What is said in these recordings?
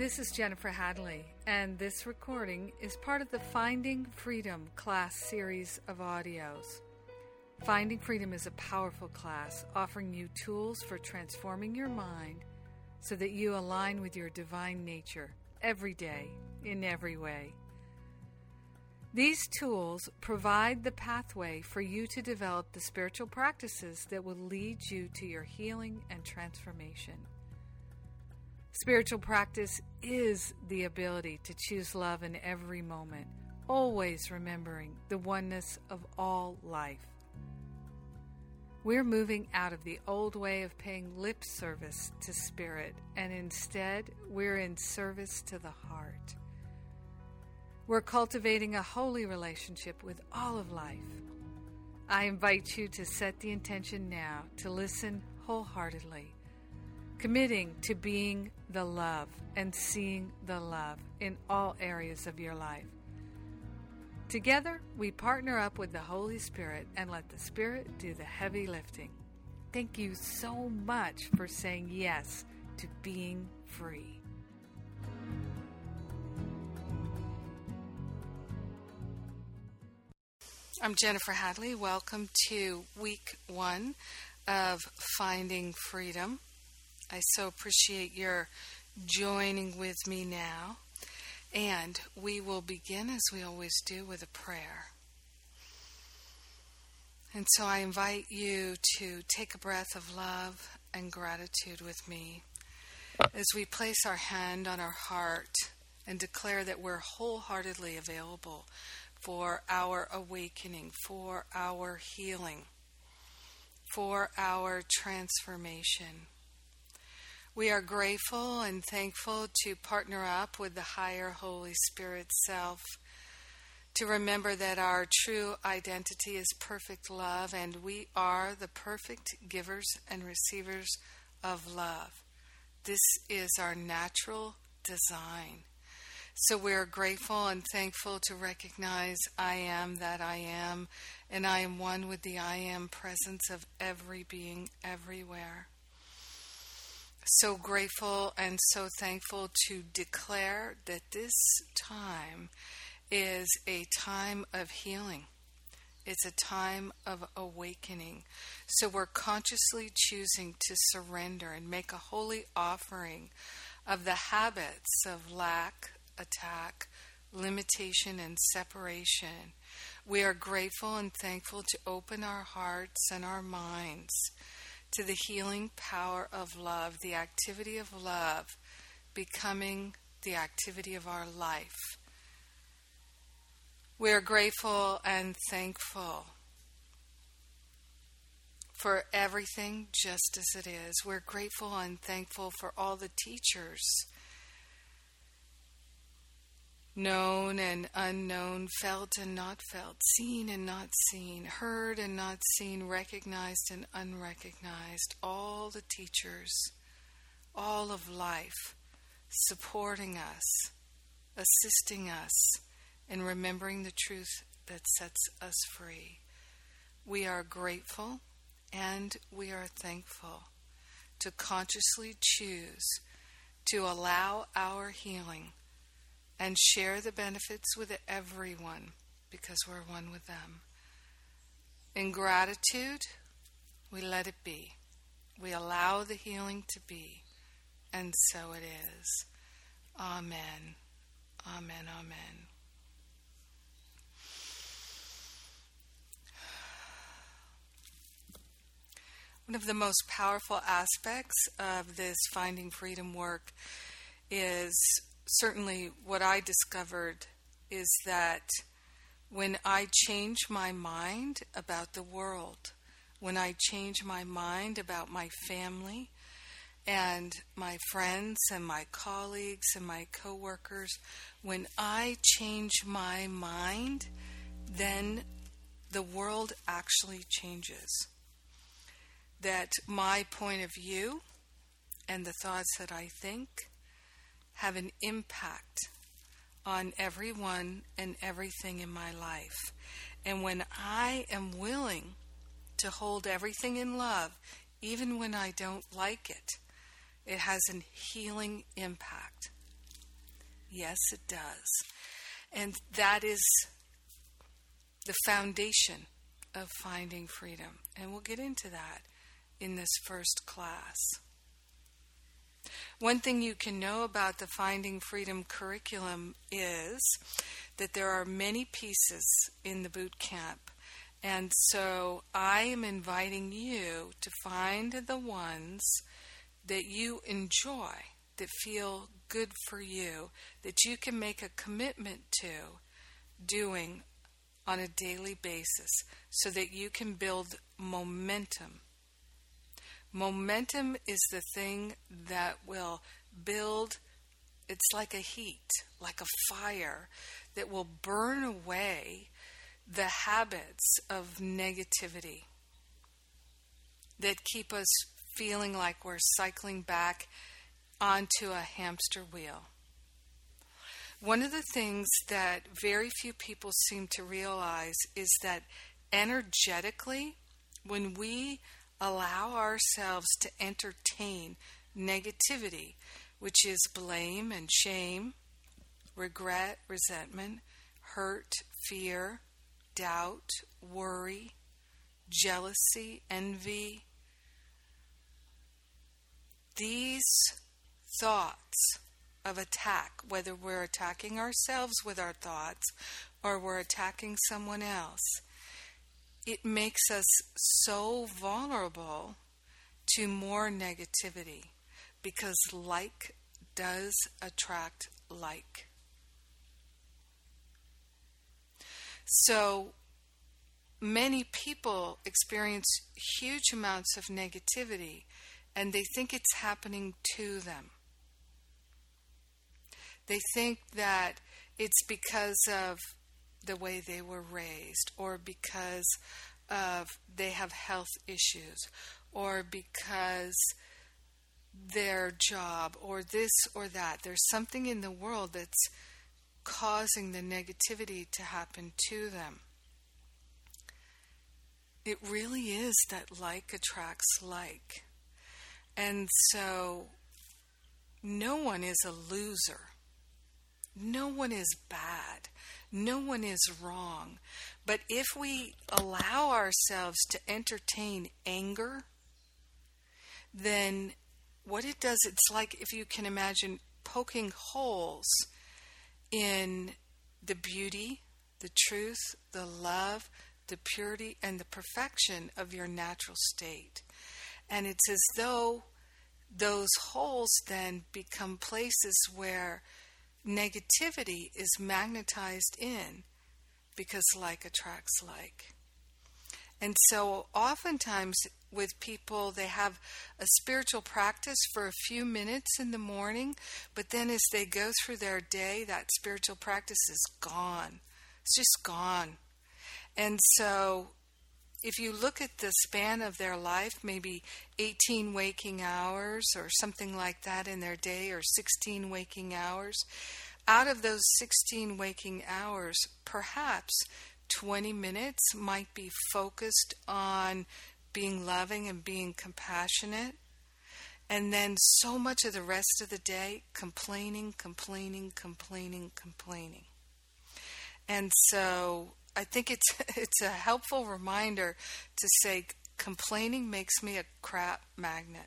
This is Jennifer Hadley, and this recording is part of the Finding Freedom class series of audios. Finding Freedom is a powerful class offering you tools for transforming your mind so that you align with your divine nature every day, in every way. These tools provide the pathway for you to develop the spiritual practices that will lead you to your healing and transformation. Spiritual practice is the ability to choose love in every moment, always remembering the oneness of all life. We're moving out of the old way of paying lip service to spirit, and instead, we're in service to the heart. We're cultivating a holy relationship with all of life. I invite you to set the intention now to listen wholeheartedly, committing to being the love and seeing the love in all areas of your life. Together, we partner up with the Holy Spirit and let the Spirit do the heavy lifting. Thank you so much for saying yes to being free. I'm Jennifer Hadley. Welcome to week one of Finding Freedom. I so appreciate your joining with me now. And we will begin, as we always do, with a prayer. And so I invite you to take a breath of love and gratitude with me as we place our hand on our heart and declare that we're wholeheartedly available for our awakening, for our healing, for our transformation. We are grateful and thankful to partner up with the higher Holy Spirit self, to remember that our true identity is perfect love and we are the perfect givers and receivers of love. This is our natural design. So we're grateful and thankful to recognize I am that I am, and I am one with the I am presence of every being everywhere so grateful and so thankful to declare that this time is a time of healing. It's a time of awakening. So we're consciously choosing to surrender and make a holy offering of the habits of lack, attack, limitation, and separation. We are grateful and thankful to open our hearts and our minds to the healing power of love, the activity of love becoming the activity of our life. We are grateful and thankful for everything just as it is. We're grateful and thankful for all the teachers known and unknown, felt and not felt, seen and not seen, heard and not seen, recognized and unrecognized, all the teachers, all of life supporting us, assisting us in remembering the truth that sets us free. We are grateful and we are thankful to consciously choose to allow our healing and share the benefits with everyone because we're one with them. In gratitude, we let it be. We allow the healing to be, and so it is. Amen. Amen. Amen. One of the most powerful aspects of this finding freedom work is certainly what I discovered is that when I change my mind about the world, when I change my mind about my family and my friends and my colleagues and my coworkers, when I change my mind, then the world actually changes. That my point of view and the thoughts that I think have an impact on everyone and everything in my life. And when I am willing to hold everything in love, even when I don't like it, it has a healing impact Yes, it does. And that is the foundation of finding freedom. And we'll get into that in this first class. One thing you can know about the Finding Freedom curriculum is that there are many pieces in the boot camp. And so I am inviting you to find the ones that you enjoy, that feel good for you, that you can make a commitment to doing on a daily basis so that you can build momentum. Momentum is the thing that will build, it's like a heat, like a fire that will burn away the habits of negativity that keep us feeling like we're cycling back onto a hamster wheel. One of the things that very few people seem to realize is that energetically, when we allow ourselves to entertain negativity, which is blame and shame, regret, resentment, hurt, fear, doubt, worry, jealousy, envy. These thoughts of attack, whether we're attacking ourselves with our thoughts or we're attacking someone else, it makes us so vulnerable to more negativity because like does attract like. So many people experience huge amounts of negativity and they think it's happening to them. They think that it's because of the way they were raised or because of they have health issues or because their job or this or that. There's something in the world that's causing the negativity to happen to them. It really is that like attracts like. And so no one is a loser. No one is bad. No one is wrong. But if we allow ourselves to entertain anger, then what it does, it's like if you can imagine poking holes in the beauty, the truth, the love, the purity, and the perfection of your natural state. And it's as though those holes then become places where negativity is magnetized in because like attracts like. And so, oftentimes, with people, they have a spiritual practice for a few minutes in the morning, but then as they go through their day, that spiritual practice is gone. It's just gone. And so, if you look at the span of their life, maybe 18 waking hours or something like that in their day, or 16 waking hours, out of those 16 waking hours, perhaps 20 minutes might be focused on being loving and being compassionate. And then so much of the rest of the day complaining, complaining, complaining, complaining. And so I think it's it's a helpful reminder to say complaining makes me a crap magnet.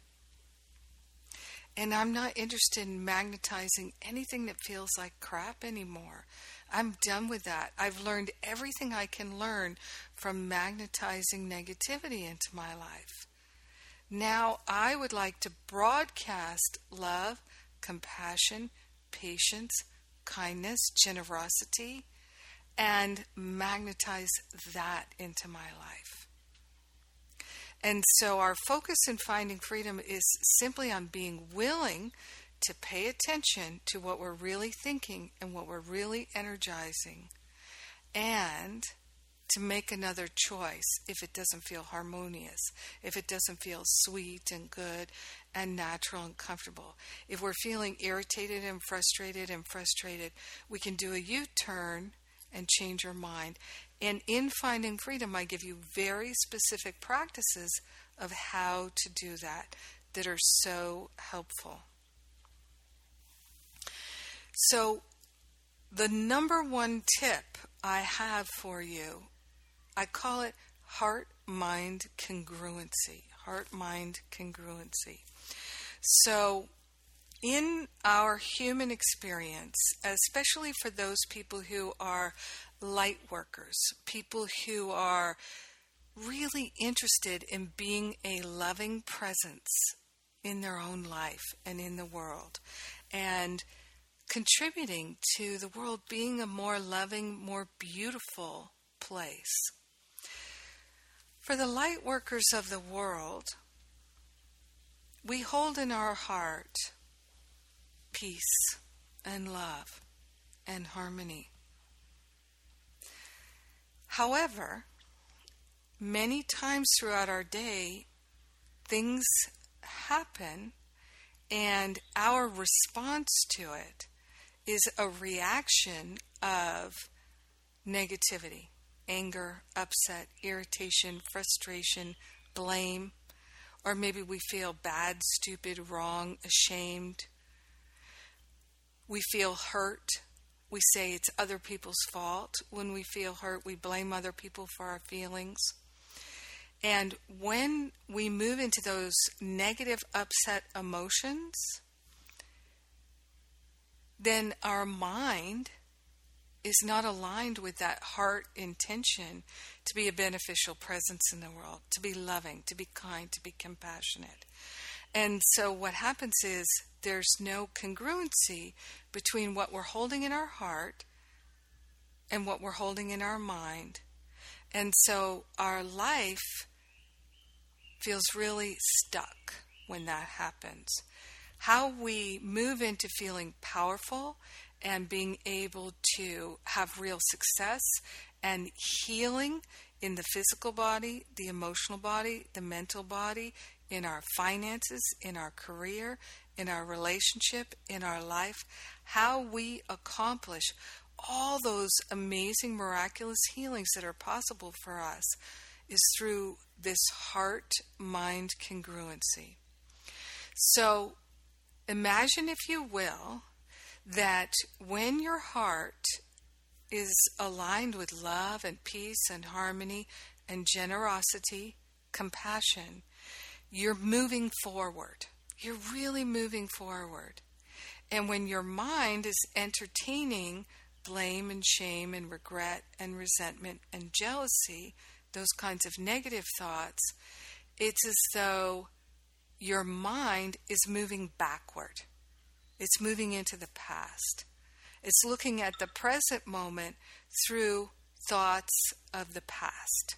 And I'm not interested in magnetizing anything that feels like crap anymore. I'm done with that. I've learned everything I can learn from magnetizing negativity into my life. Now I would like to broadcast love, compassion, patience, kindness, generosity, and magnetize that into my life. And so our focus in finding freedom is simply on being willing to pay attention to what we're really thinking and what we're really energizing and to make another choice if it doesn't feel harmonious, if it doesn't feel sweet and good and natural and comfortable. If we're feeling irritated and frustrated and frustrated, we can do a U turn and change your mind. And in Finding Freedom, I give you very specific practices of how to do that that are so helpful. So, the number one tip I have for you, I call it heart mind congruency. Heart mind congruency. So, in our human experience, especially for those people who are light workers, people who are really interested in being a loving presence in their own life and in the world, and contributing to the world being a more loving, more beautiful place. For the light workers of the world, we hold in our heart peace and love and harmony. However, many times throughout our day, things happen, and our response to it is a reaction of negativity, anger, upset, irritation, frustration, blame, or maybe we feel bad, stupid, wrong, ashamed. We feel hurt. We say it's other people's fault. When we feel hurt, we blame other people for our feelings. And when we move into those negative, upset emotions, then our mind is not aligned with that heart intention to be a beneficial presence in the world, to be loving, to be kind, to be compassionate. And so what happens is there's no congruency between what we're holding in our heart and what we're holding in our mind. And so our life feels really stuck when that happens how we move into feeling powerful and being able to have real success and healing in the physical body, the emotional body, the mental body, in our finances, in our career, in our relationship, in our life, how we accomplish all those amazing, miraculous healings that are possible for us is through this heart mind congruency. So, Imagine, if you will, that when your heart is aligned with love and peace and harmony and generosity, compassion, you're moving forward. You're really moving forward. And when your mind is entertaining blame and shame and regret and resentment and jealousy, those kinds of negative thoughts, it's as though your mind is moving backward. It's moving into the past. It's looking at the present moment through thoughts of the past.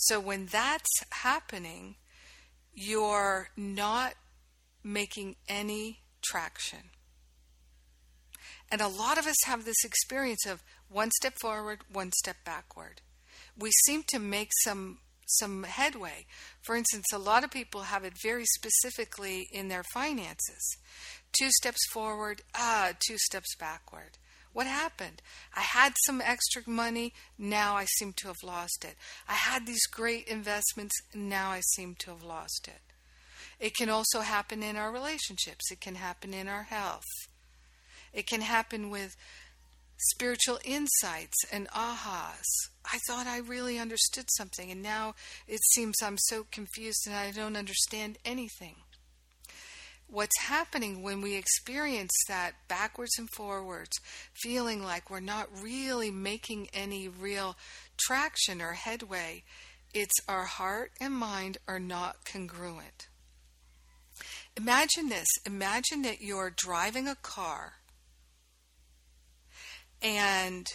So when that's happening, you're not making any traction. And a lot of us have this experience of one step forward, one step backward. We seem to make some some headway. For instance, a lot of people have it very specifically in their finances. Two steps forward, ah, two steps backward. What happened? I had some extra money, now I seem to have lost it. I had these great investments, now I seem to have lost it. It can also happen in our relationships, it can happen in our health. It can happen with spiritual insights and ahas. I thought I really understood something, and now it seems I'm so confused and I don't understand anything. What's happening when we experience that backwards and forwards, feeling like we're not really making any real traction or headway, it's our heart and mind are not congruent. Imagine this imagine that you're driving a car and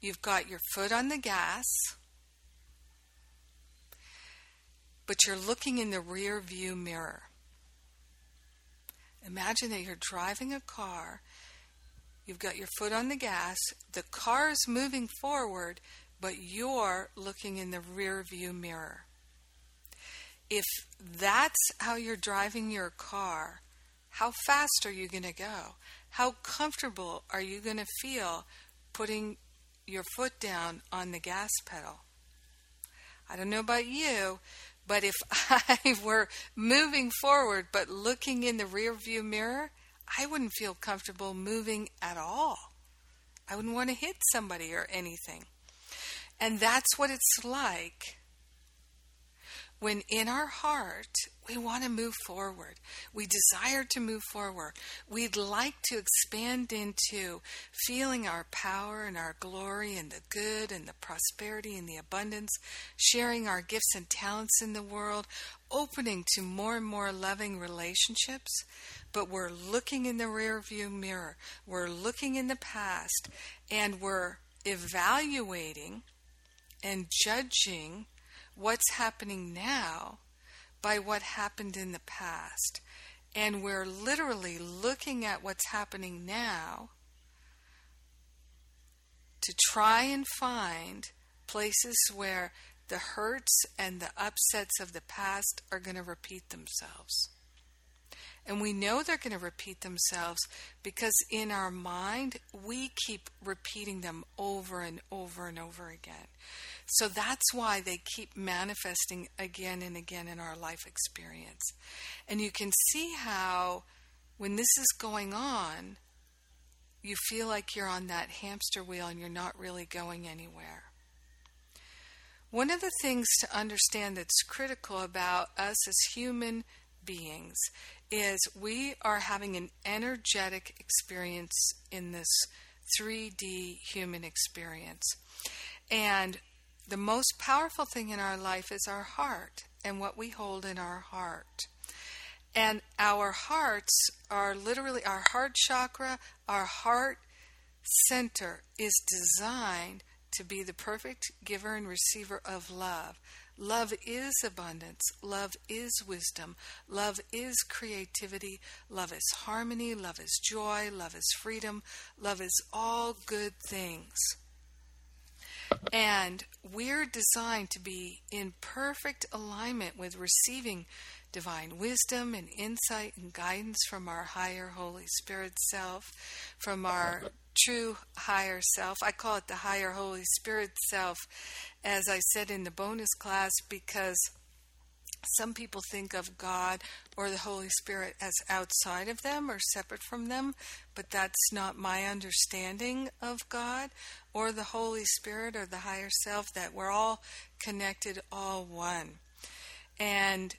you've got your foot on the gas, but you're looking in the rear view mirror. Imagine that you're driving a car, you've got your foot on the gas, the car's moving forward, but you're looking in the rear view mirror. If that's how you're driving your car, how fast are you going to go? How comfortable are you going to feel putting your foot down on the gas pedal. I don't know about you, but if I were moving forward but looking in the rear view mirror, I wouldn't feel comfortable moving at all. I wouldn't want to hit somebody or anything. And that's what it's like when in our heart we want to move forward. We desire to move forward. We'd like to expand into feeling our power and our glory and the good and the prosperity and the abundance, sharing our gifts and talents in the world, opening to more and more loving relationships. But we're looking in the rearview mirror. We're looking in the past and we're evaluating and judging what's happening now by what happened in the past. And we're literally looking at what's happening now to try and find places where the hurts and the upsets of the past are going to repeat themselves. And we know they're going to repeat themselves because in our mind, we keep repeating them over and over and over again. So that's why they keep manifesting again and again in our life experience. And you can see how, when this is going on, you feel like you're on that hamster wheel and you're not really going anywhere. One of the things to understand that's critical about us as human beings is we are having an energetic experience in this 3D human experience. And the most powerful thing in our life is our heart and what we hold in our heart. And our hearts are literally our heart chakra, our heart center is designed to be the perfect giver and receiver of love. Love is abundance. Love is wisdom. Love is creativity. Love is harmony. Love is joy. Love is freedom. Love is all good things. And we're designed to be in perfect alignment with receiving divine wisdom and insight and guidance from our higher Holy Spirit self, from our true higher self. I call it the higher Holy Spirit self, as I said in the bonus class, because some people think of God or the Holy Spirit as outside of them or separate from them, but that's not my understanding of God or the Holy Spirit or the higher self, that we're all connected, all one. And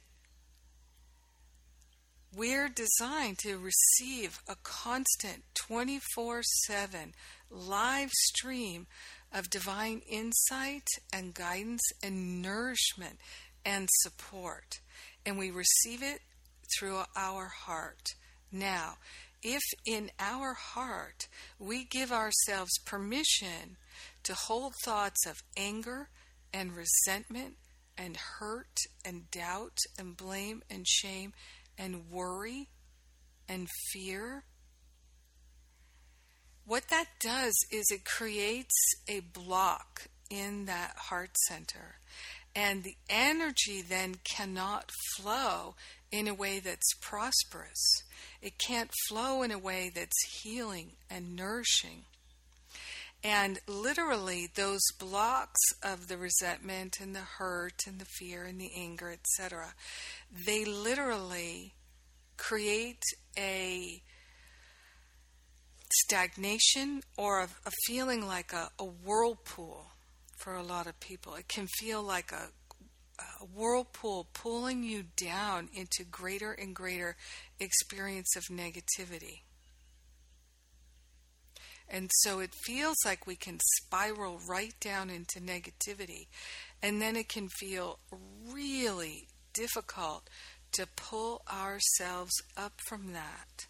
we're designed to receive a constant 24 7 live stream of divine insight and guidance and nourishment and support. And we receive it through our heart. Now, if in our heart we give ourselves permission to hold thoughts of anger and resentment and hurt and doubt and blame and shame and worry and fear, what that does is it creates a block in that heart center. And the energy then cannot flow in a way that's prosperous. It can't flow in a way that's healing and nourishing. And literally, those blocks of the resentment and the hurt and the fear and the anger, etc., they literally create a stagnation or a, a feeling like a, a whirlpool for a lot of people. It can feel like a, a whirlpool pulling you down into greater and greater experience of negativity. And so it feels like we can spiral right down into negativity. And then it can feel really difficult to pull ourselves up from that.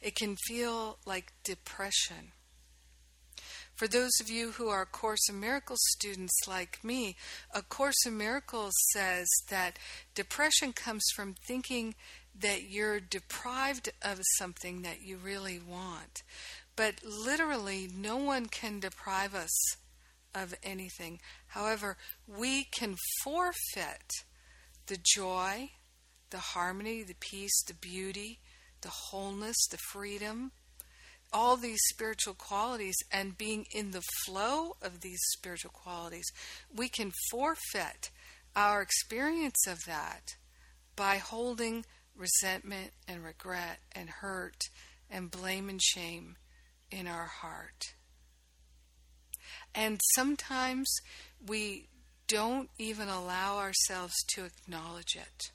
It can feel like depression. For those of you who are Course in Miracles students like me, A Course in Miracles says that depression comes from thinking that you're deprived of something that you really want. But literally, no one can deprive us of anything. However, we can forfeit the joy, the harmony, the peace, the beauty, the wholeness, the freedom, all these spiritual qualities and being in the flow of these spiritual qualities, we can forfeit our experience of that by holding resentment and regret and hurt and blame and shame in our heart. And sometimes we don't even allow ourselves to acknowledge it.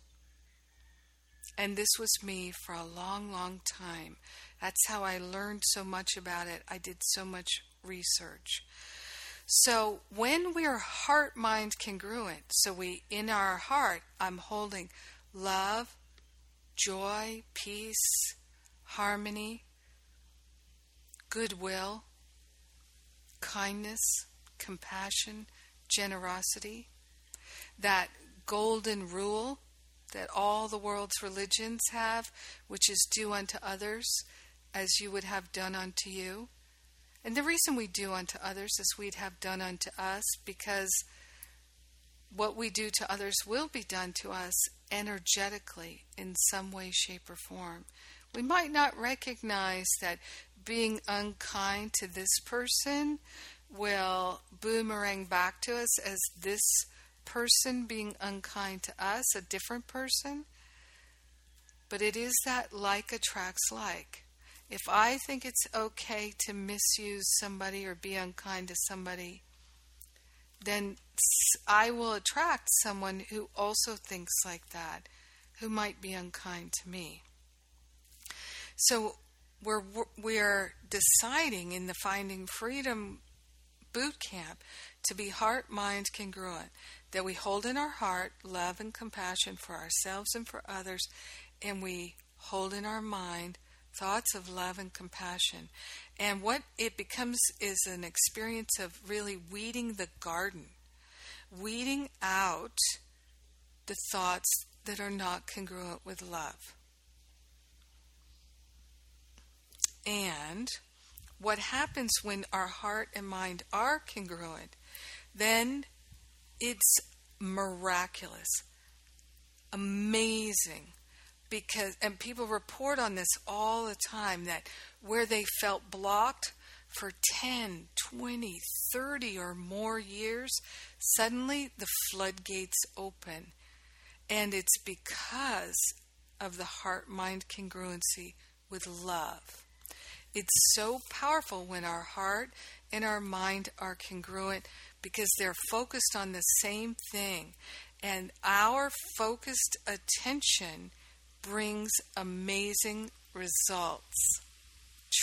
And this was me for a long, long time. That's how I learned so much about it. I did so much research. So when we're heart mind congruent, so we in our heart, I'm holding love, joy, peace, harmony, goodwill, kindness, compassion, generosity, that golden rule that all the world's religions have, which is do unto others as you would have done unto you. And the reason we do unto others as we'd have done unto us, because what we do to others will be done to us energetically in some way, shape, or form. We might not recognize that being unkind to this person will boomerang back to us as this person being unkind to us, a different person. But it is that like attracts like. If I think it's okay to misuse somebody or be unkind to somebody, then I will attract someone who also thinks like that, who might be unkind to me. So we're we're deciding in the Finding Freedom boot camp to be heart mind congruent that we hold in our heart love and compassion for ourselves and for others and we hold in our mind thoughts of love and compassion and what it becomes is an experience of really weeding the garden weeding out the thoughts that are not congruent with love and what happens when our heart and mind are congruent, then it's miraculous, amazing. Because, and people report on this all the time that where they felt blocked for 10, 20, 30 or more years, suddenly the floodgates open. And it's because of the heart mind congruency with love. It's so powerful when our heart and our mind are congruent because they're focused on the same thing. And our focused attention brings amazing results.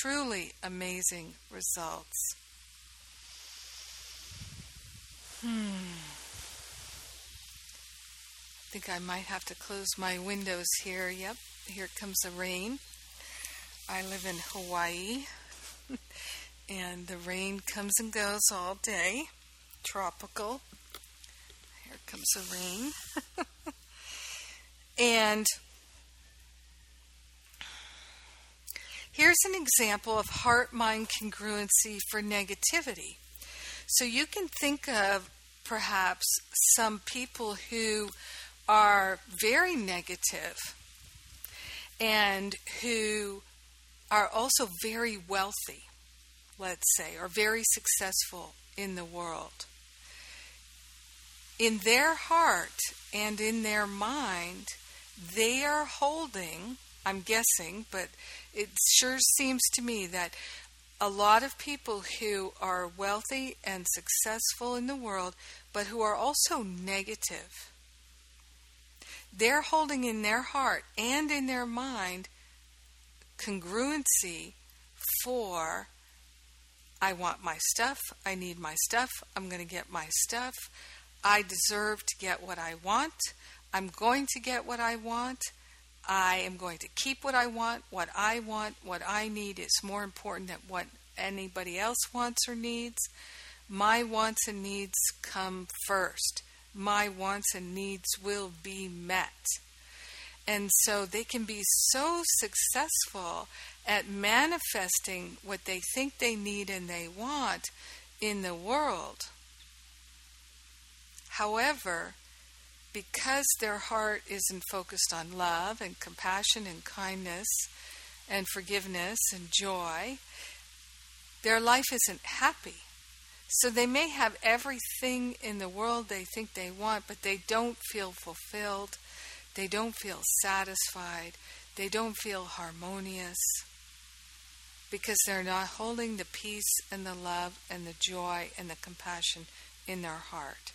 Truly amazing results. Hmm. I think I might have to close my windows here. Yep, here comes the rain. I live in Hawaii, and the rain comes and goes all day. Tropical. Here comes the rain. and here's an example of heart mind congruency for negativity. So you can think of perhaps some people who are very negative and who are also very wealthy, let's say, or very successful in the world. In their heart and in their mind, they are holding, I'm guessing, but it sure seems to me that a lot of people who are wealthy and successful in the world, but who are also negative, they're holding in their heart and in their mind congruency for I want my stuff, I need my stuff, I'm going to get my stuff, I deserve to get what I want, I'm going to get what I want, I am going to keep what I want, what I want, what I need is more important than what anybody else wants or needs. My wants and needs come first. My wants and needs will be met. And so they can be so successful at manifesting what they think they need and they want in the world. However, because their heart isn't focused on love and compassion and kindness and forgiveness and joy, their life isn't happy. So they may have everything in the world they think they want, but they don't feel fulfilled they don't feel satisfied, they don't feel harmonious because they're not holding the peace and the love and the joy and the compassion in their heart.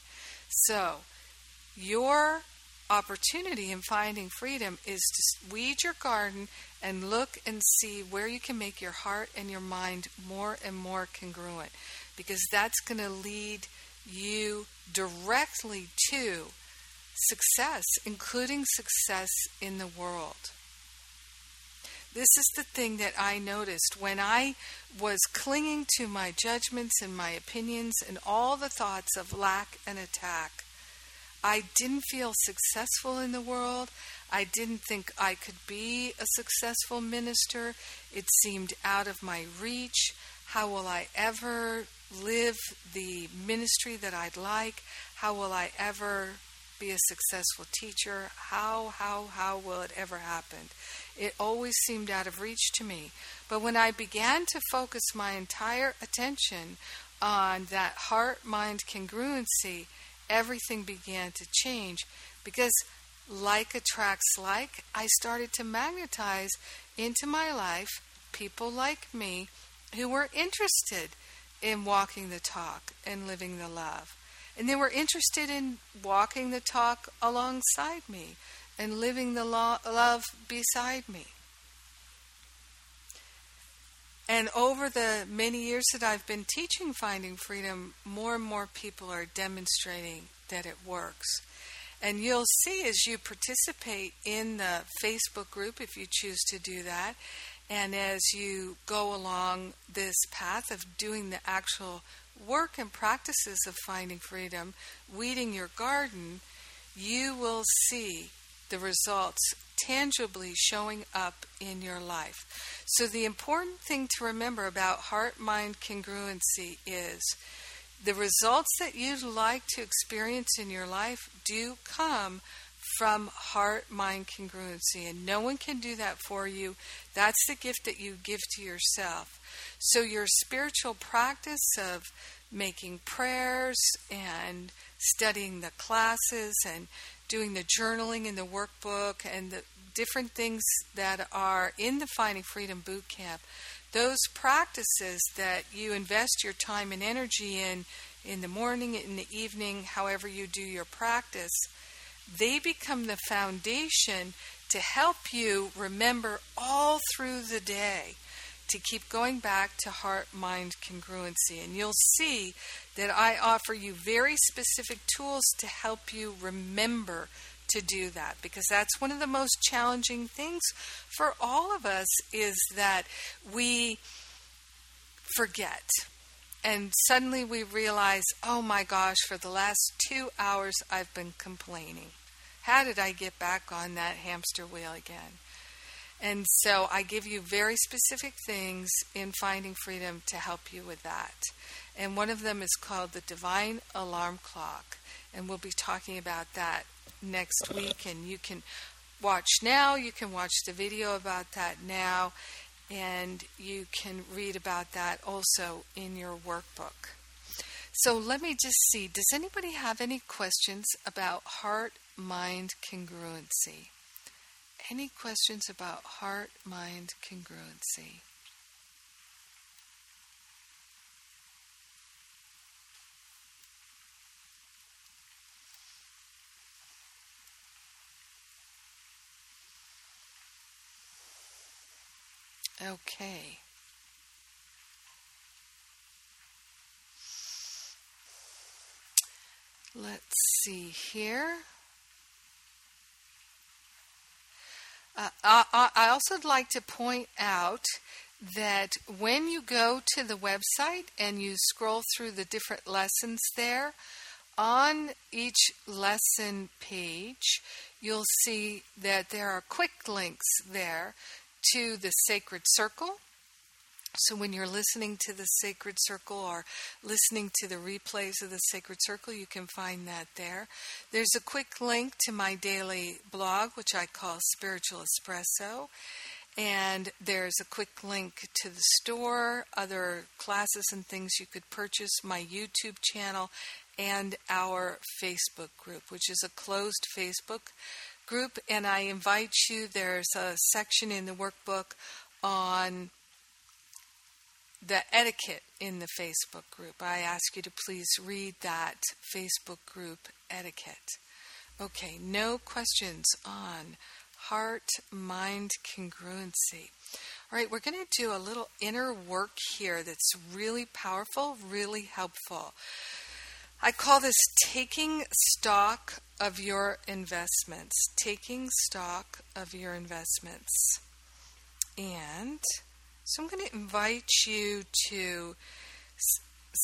So, your opportunity in finding freedom is to weed your garden and look and see where you can make your heart and your mind more and more congruent because that's going to lead you directly to success, including success in the world. This is the thing that I noticed when I was clinging to my judgments and my opinions and all the thoughts of lack and attack. I didn't feel successful in the world. I didn't think I could be a successful minister. It seemed out of my reach. How will I ever live the ministry that I'd like? How will I ever be a successful teacher? How, how, how will it ever happen? It always seemed out of reach to me. But when I began to focus my entire attention on that heart mind congruency, everything began to change because like attracts like, I started to magnetize into my life people like me who were interested in walking the talk and living the love. And they were interested in walking the talk alongside me and living the lo- love beside me. And over the many years that I've been teaching Finding Freedom, more and more people are demonstrating that it works. And you'll see as you participate in the Facebook group, if you choose to do that, and as you go along this path of doing the actual work and practices of finding freedom, weeding your garden, you will see the results tangibly showing up in your life. So, the important thing to remember about heart mind congruency is the results that you'd like to experience in your life do come from heart mind congruency, and no one can do that for you. That's the gift that you give to yourself. So, your spiritual practice of making prayers and studying the classes and doing the journaling in the workbook and the different things that are in the Finding Freedom Boot Camp, those practices that you invest your time and energy in in the morning, in the evening, however you do your practice, they become the foundation to help you remember all through the day to keep going back to heart mind congruency. And you'll see that I offer you very specific tools to help you remember to do that. Because that's one of the most challenging things for all of us is that we forget. And suddenly we realize oh my gosh for the last 2 hours I've been complaining. How did I get back on that hamster wheel again? And so I give you very specific things in Finding Freedom to help you with that. And one of them is called the Divine Alarm Clock. And we'll be talking about that next week. And you can watch now, you can watch the video about that now, and you can read about that also in your workbook. So let me just see does anybody have any questions about heart mind congruency? Any questions about heart mind congruency? Okay. Let's see here. Uh, I, I also would like to point out that when you go to the website and you scroll through the different lessons there, on each lesson page, you'll see that there are quick links there to the Sacred Circle, so when you're listening to the Sacred Circle or listening to the replays of the Sacred Circle, you can find that there. There's a quick link to my daily blog, which I call Spiritual Espresso. And there's a quick link to the store, other classes and things you could purchase, my YouTube channel, and our Facebook group, which is a closed Facebook group, and I invite you. There's a section in the workbook on the etiquette in the Facebook group. I ask you to please read that Facebook group etiquette. Okay, no questions on heart mind congruency. All right, we're going to do a little inner work here that's really powerful, really helpful. I call this taking stock of your investments. Taking stock of your investments. And so I'm going to invite you to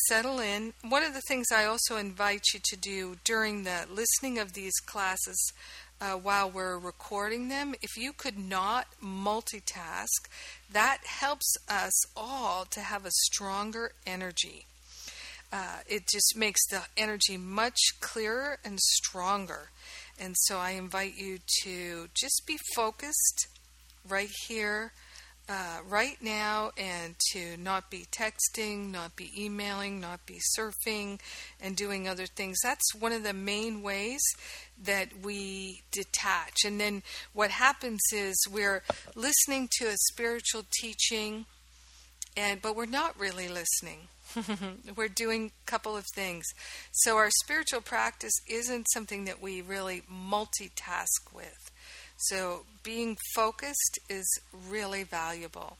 settle in. One of the things I also invite you to do during the listening of these classes uh, while we're recording them, if you could not multitask, that helps us all to have a stronger energy uh, it just makes the energy much clearer and stronger. And so I invite you to just be focused right here, uh, right now, and to not be texting, not be emailing, not be surfing, and doing other things. That's one of the main ways that we detach. And then what happens is we're listening to a spiritual teaching, and but we're not really listening We're doing a couple of things. So, our spiritual practice isn't something that we really multitask with. So, being focused is really valuable.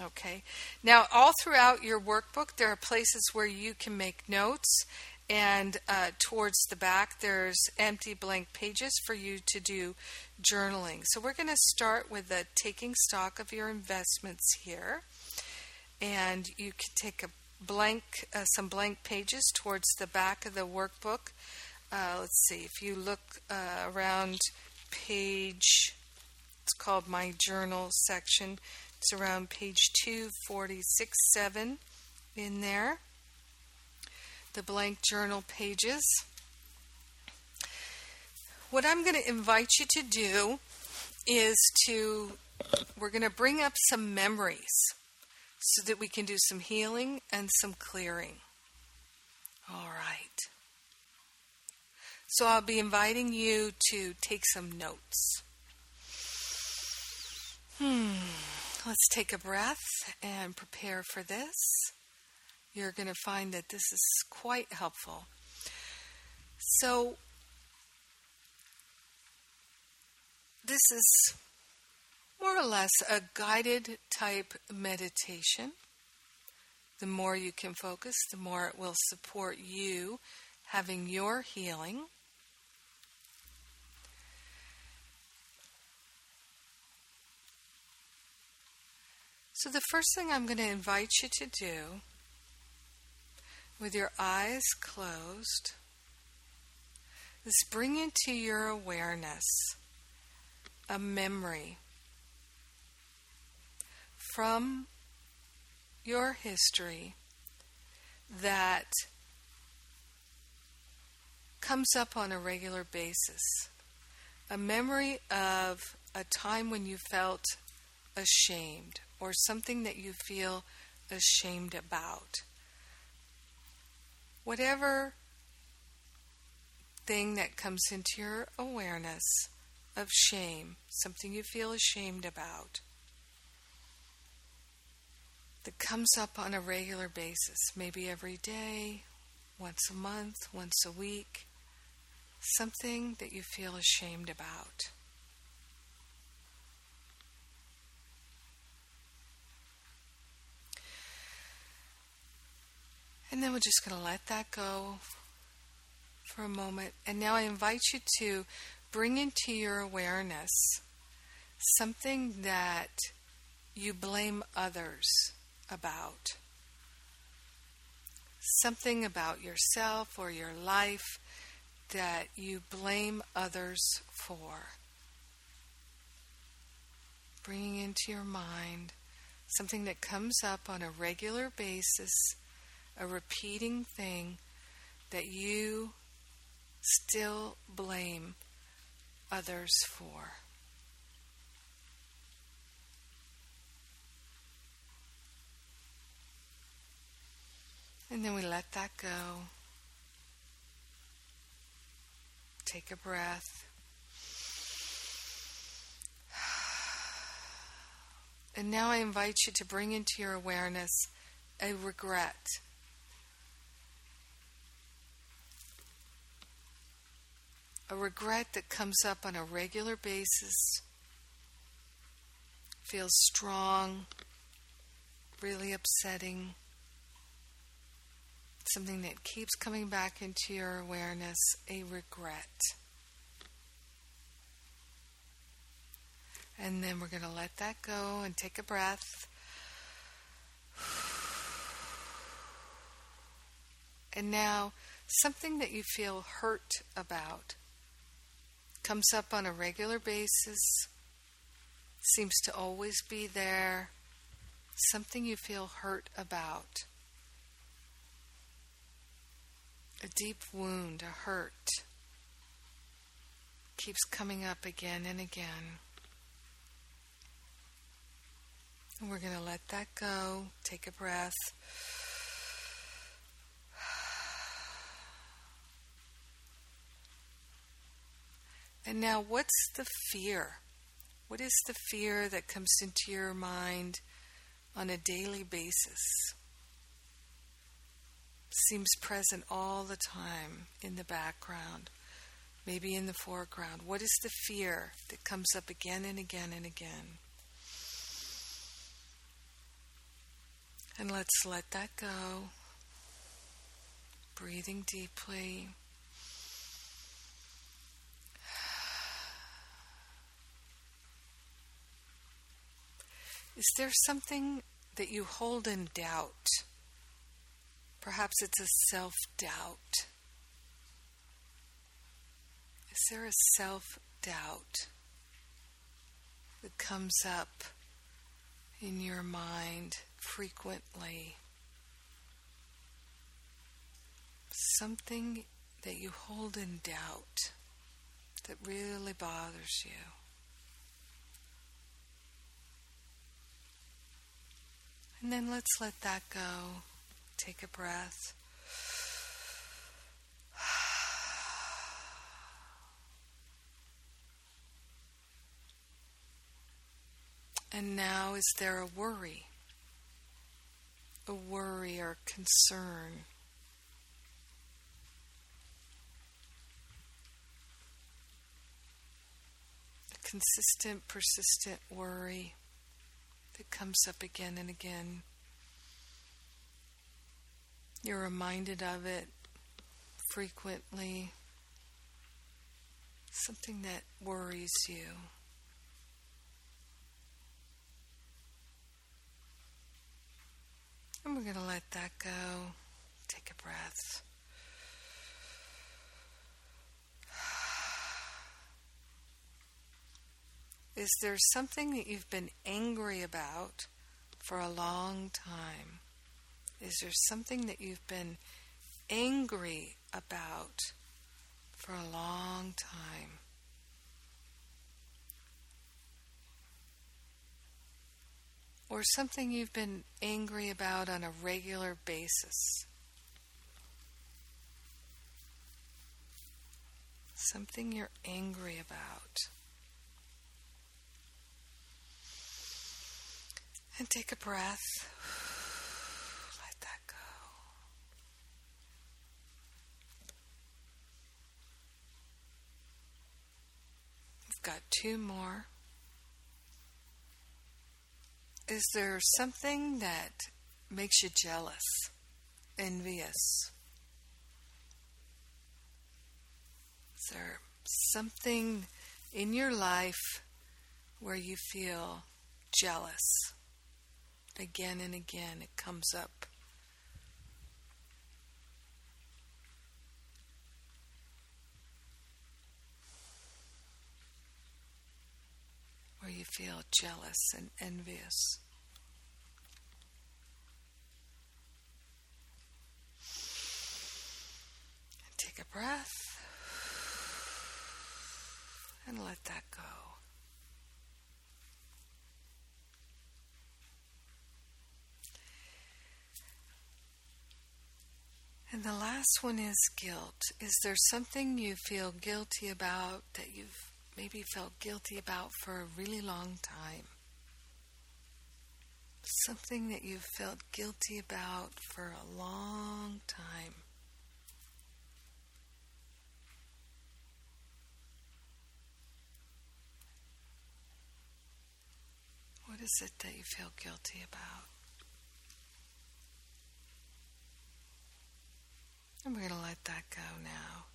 Okay. Now, all throughout your workbook, there are places where you can make notes, and uh, towards the back, there's empty blank pages for you to do journaling. So, we're going to start with the taking stock of your investments here. And you can take a blank uh, some blank pages towards the back of the workbook. Uh, let's see if you look uh, around page. It's called my journal section. It's around page 246 7 in there. The blank journal pages. What I'm going to invite you to do is to, we're going to bring up some memories so that we can do some healing and some clearing. All right. So I'll be inviting you to take some notes. Hmm. Let's take a breath and prepare for this. You're going to find that this is quite helpful. So, this is more or less a guided type meditation. The more you can focus, the more it will support you having your healing. So, the first thing I'm going to invite you to do, with your eyes closed, is bring into your awareness a memory from your history that comes up on a regular basis. A memory of a time when you felt ashamed or something that you feel ashamed about. Whatever thing that comes into your awareness of shame, something you feel ashamed about that comes up on a regular basis, maybe every day, once a month, once a week, something that you feel ashamed about. And then we're just going to let that go for a moment. And now I invite you to bring into your awareness something that you blame others about. Something about yourself or your life that you blame others for. Bringing into your mind something that comes up on a regular basis, a repeating thing that you still blame others for. And then we let that go. Take a breath. And now I invite you to bring into your awareness a regret. A regret that comes up on a regular basis, feels strong, really upsetting something that keeps coming back into your awareness, a regret. And then we're going to let that go and take a breath. And now, something that you feel hurt about comes up on a regular basis, seems to always be there, something you feel hurt about. A deep wound, a hurt, keeps coming up again and again. And we're going to let that go. Take a breath. And now, what's the fear? What is the fear that comes into your mind on a daily basis? Seems present all the time in the background, maybe in the foreground. What is the fear that comes up again and again and again? And let's let that go. Breathing deeply. Is there something that you hold in doubt? Perhaps it's a self doubt. Is there a self doubt that comes up in your mind? frequently. Something that you hold in doubt that really bothers you. And then let's let that go. Take a breath. And now, is there a worry? a worry or concern. A consistent, persistent worry that comes up again and again. You're reminded of it frequently. Something that worries you. And we're going to let that go. Take a breath. Is there something that you've been angry about for a long time? Is there something that you've been angry about for a long time? or something you've been angry about on a regular basis. Something you're angry about. And take a breath. Let that go. We've got two more. Is there something that makes you jealous, envious? Is there something in your life where you feel jealous? Again and again, it comes up. You feel jealous and envious. And take a breath and let that go. And the last one is guilt. Is there something you feel guilty about that you've maybe felt guilty about for a really long time. something that you've felt guilty about for a long time. What is it that you feel guilty about? And we're going to let that go now.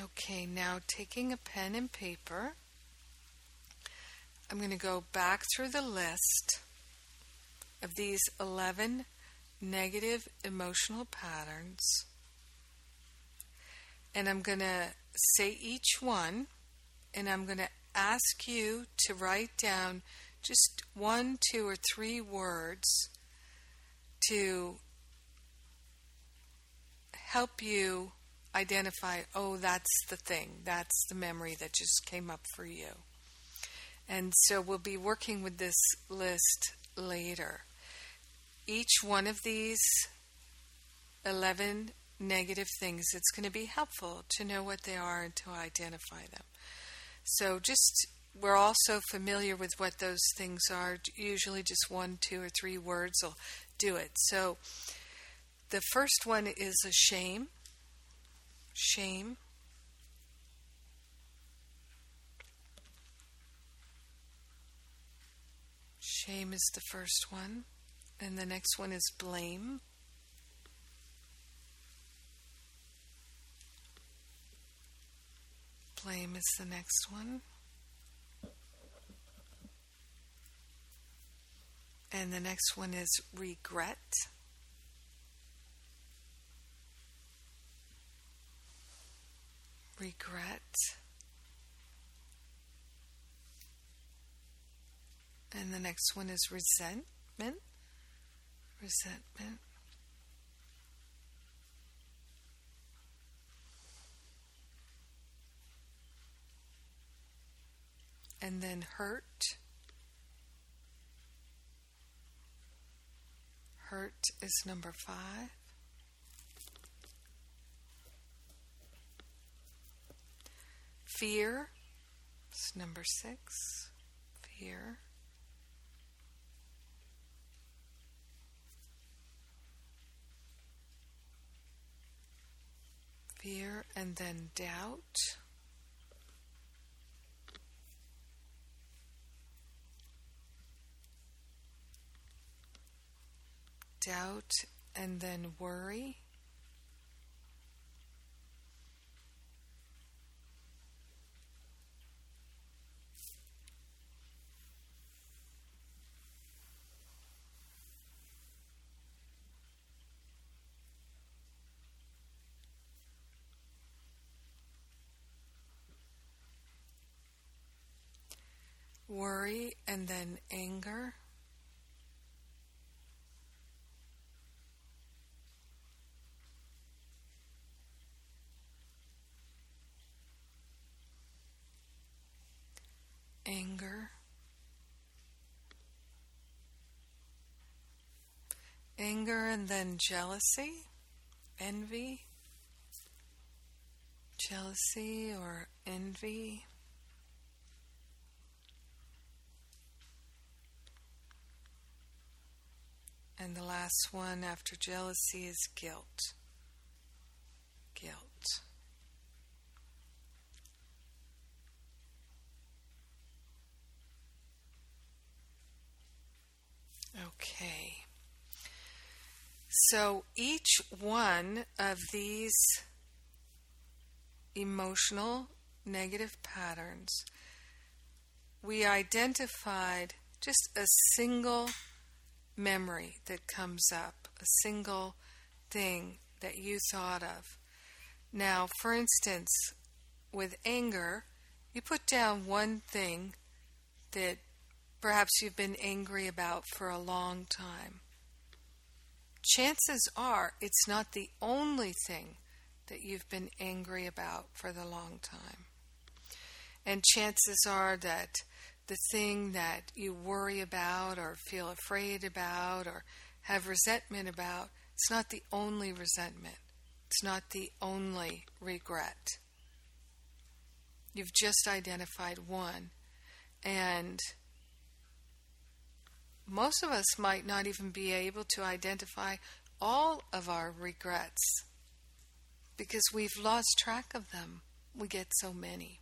Okay, now taking a pen and paper, I'm going to go back through the list of these 11 negative emotional patterns. And I'm going to say each one, and I'm going to ask you to write down just one, two, or three words to help you identify, oh, that's the thing, that's the memory that just came up for you. And so we'll be working with this list later. Each one of these 11 negative things, it's going to be helpful to know what they are and to identify them. So just we're also familiar with what those things are. Usually just one, two, or three words will do it. So the first one is a shame. Shame. Shame is the first one. And the next one is blame. Blame is the next one. And the next one is regret. Regret. And the next one is resentment. Resentment. and then hurt. Hurt is number five. Fear is number six. Fear. Fear and then doubt. doubt and then worry. Worry and then anger. anger, anger, and then jealousy, envy, jealousy or envy. And the last one after jealousy is guilt. Guilt. Okay. So each one of these emotional negative patterns, we identified just a single memory that comes up, a single thing that you thought of. Now, for instance, with anger, you put down one thing that perhaps you've been angry about for a long time. Chances are it's not the only thing that you've been angry about for the long time. And chances are that the thing that you worry about or feel afraid about or have resentment about, it's not the only resentment. It's not the only regret. You've just identified one. And most of us might not even be able to identify all of our regrets because we've lost track of them. We get so many.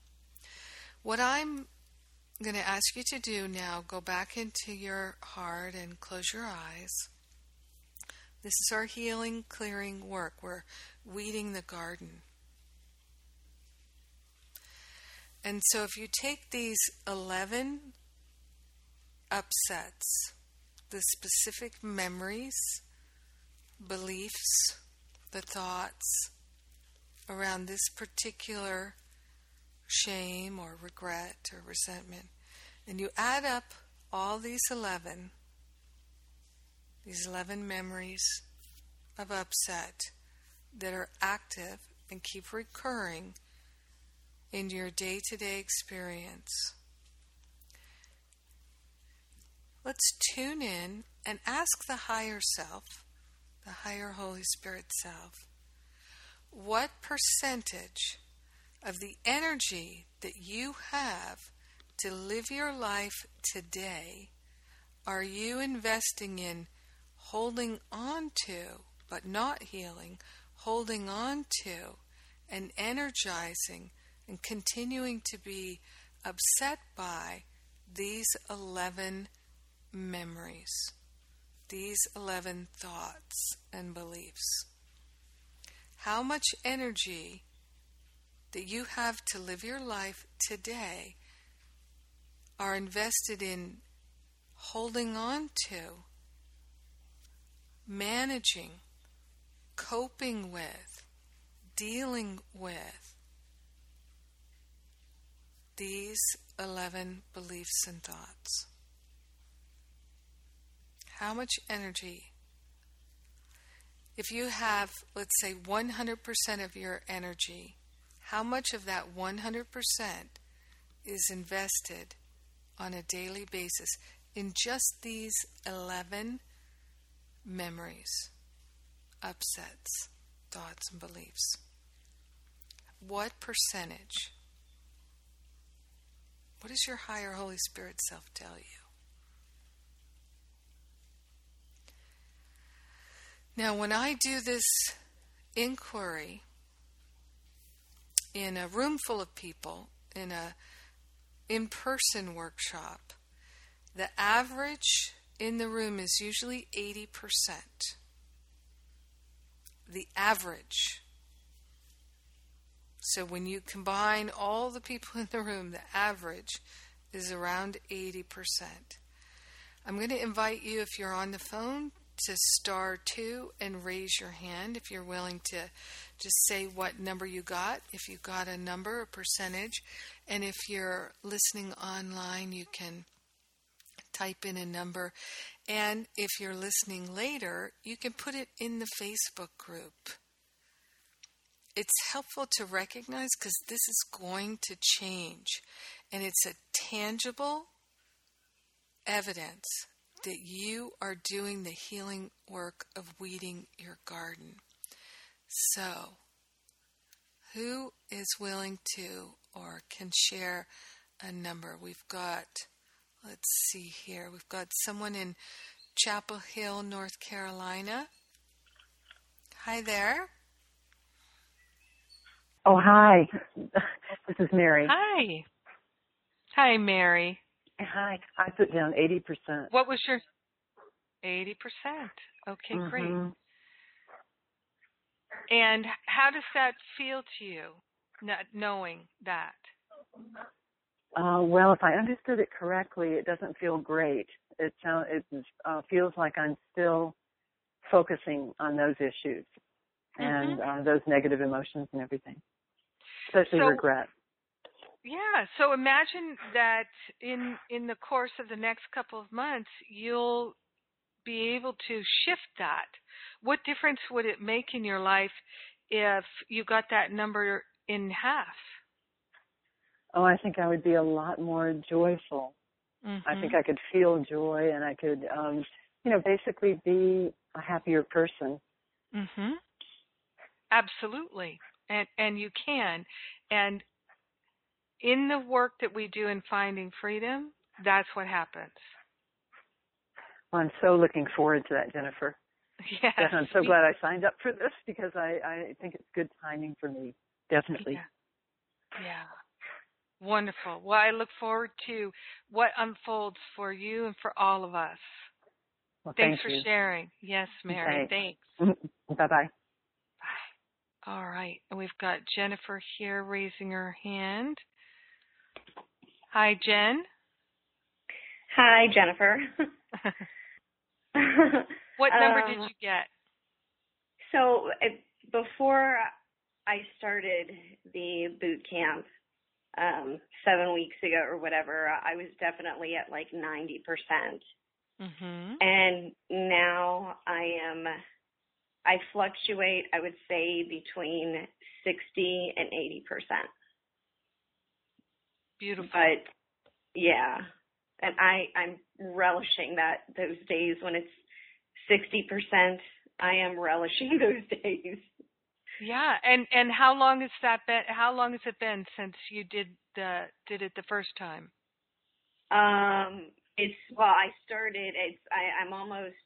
What I'm going to ask you to do now, go back into your heart and close your eyes. This is our healing, clearing work. We're weeding the garden. And so if you take these 11 upsets, the specific memories, beliefs, the thoughts around this particular shame or regret or resentment, and you add up all these 11, these 11 memories of upset that are active and keep recurring in your day to day experience. Let's tune in and ask the higher self, the higher Holy Spirit self, what percentage of the energy that you have to live your life today are you investing in holding on to, but not healing, holding on to and energizing and continuing to be upset by these 11 memories, these 11 thoughts and beliefs. How much energy that you have to live your life today are invested in holding on to, managing, coping with, dealing with, these 11 beliefs and thoughts. How much energy? If you have, let's say, 100% of your energy, how much of that 100% is invested on a daily basis in just these 11 memories, upsets, thoughts, and beliefs? What percentage? What does your higher Holy Spirit self tell you? Now, when I do this inquiry in a room full of people, in a in person workshop, the average in the room is usually 80%. The average so when you combine all the people in the room, the average is around 80%. I'm going to invite you, if you're on the phone, to star two and raise your hand if you're willing to just say what number you got, if you got a number, a percentage. And if you're listening online, you can type in a number. And if you're listening later, you can put it in the Facebook group it's helpful to recognize because this is going to change. And it's a tangible evidence that you are doing the healing work of weeding your garden. So, who is willing to or can share a number? We've got, let's see here, we've got someone in Chapel Hill, North Carolina. Hi there. Oh, hi. This is Mary. Hi. Hi, Mary. Hi. I put down 80%. What was your 80%? Okay, mm-hmm. great. And how does that feel to you, not knowing that? Uh, well, if I understood it correctly, it doesn't feel great. It sounds, it uh, feels like I'm still focusing on those issues and mm-hmm. uh, those negative emotions and everything, especially so, regret. Yeah. So imagine that in in the course of the next couple of months, you'll be able to shift that. What difference would it make in your life if you got that number in half? Oh, I think I would be a lot more joyful. Mm-hmm. I think I could feel joy and I could, um, you know, basically be a happier person. Mhm. Absolutely. And and you can. And in the work that we do in finding freedom, that's what happens. Well, I'm so looking forward to that, Jennifer. Yes. I'm so glad I signed up for this because I, I think it's good timing for me. Definitely. Yeah. yeah. Wonderful. Well, I look forward to what unfolds for you and for all of us. Well, Thanks thank for you. sharing. Yes, Mary. Okay. Thanks. bye bye. Bye. All right. And we've got Jennifer here raising her hand. Hi, Jen. Hi, Jennifer. what number Uh, did you get? So it, before I started the boot camp um, seven weeks ago or whatever, I was definitely at like 90%. Mm-hmm. And now I am, I fluctuate, I would say, between 60 and 80%. Beautiful. But yeah, and I, I'm relishing that, those days when it's 60%. I am relishing those days. Yeah, and and how long has that been? How long has it been since you did the did it the first time? Um, it's well, I started. It's I, I'm almost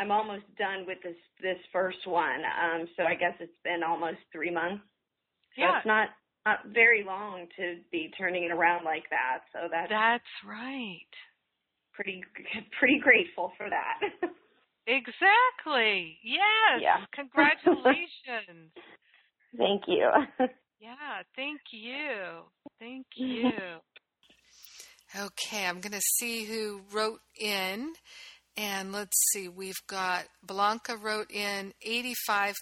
I'm almost done with this this first one. Um, so I guess it's been almost three months. So Yeah. it's not not very long to be turning it around like that. So that's That's right. Pretty pretty grateful for that. Exactly. Yes. Yeah. Congratulations. Thank you. yeah. Thank you. Thank you. Okay, I'm going to see who wrote in. And let's see, we've got Blanca wrote in 85%.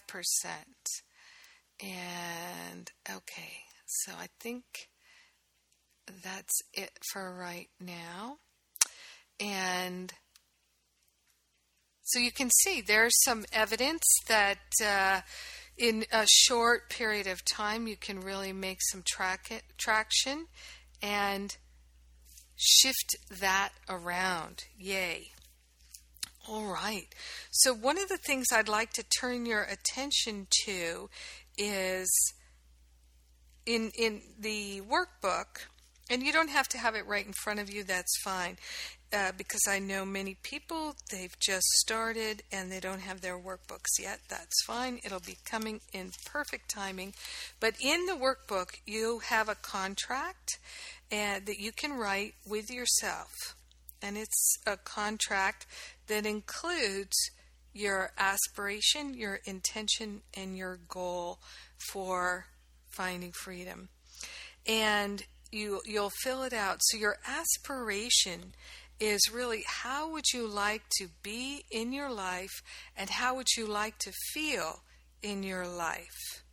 And okay, so I think that's it for right now. And so you can see there's some evidence that uh, in a short period of time you can really make some track- traction and shift that around. Yay. All right. So, one of the things I'd like to turn your attention to is in, in the workbook, and you don't have to have it right in front of you, that's fine. Uh, because I know many people, they've just started and they don't have their workbooks yet. That's fine. It'll be coming in perfect timing. But in the workbook, you have a contract and that you can write with yourself. And it's a contract that includes your aspiration, your intention, and your goal for finding freedom. And you you'll fill it out. So your aspiration is really how would you like to be in your life and how would you like to feel in your life?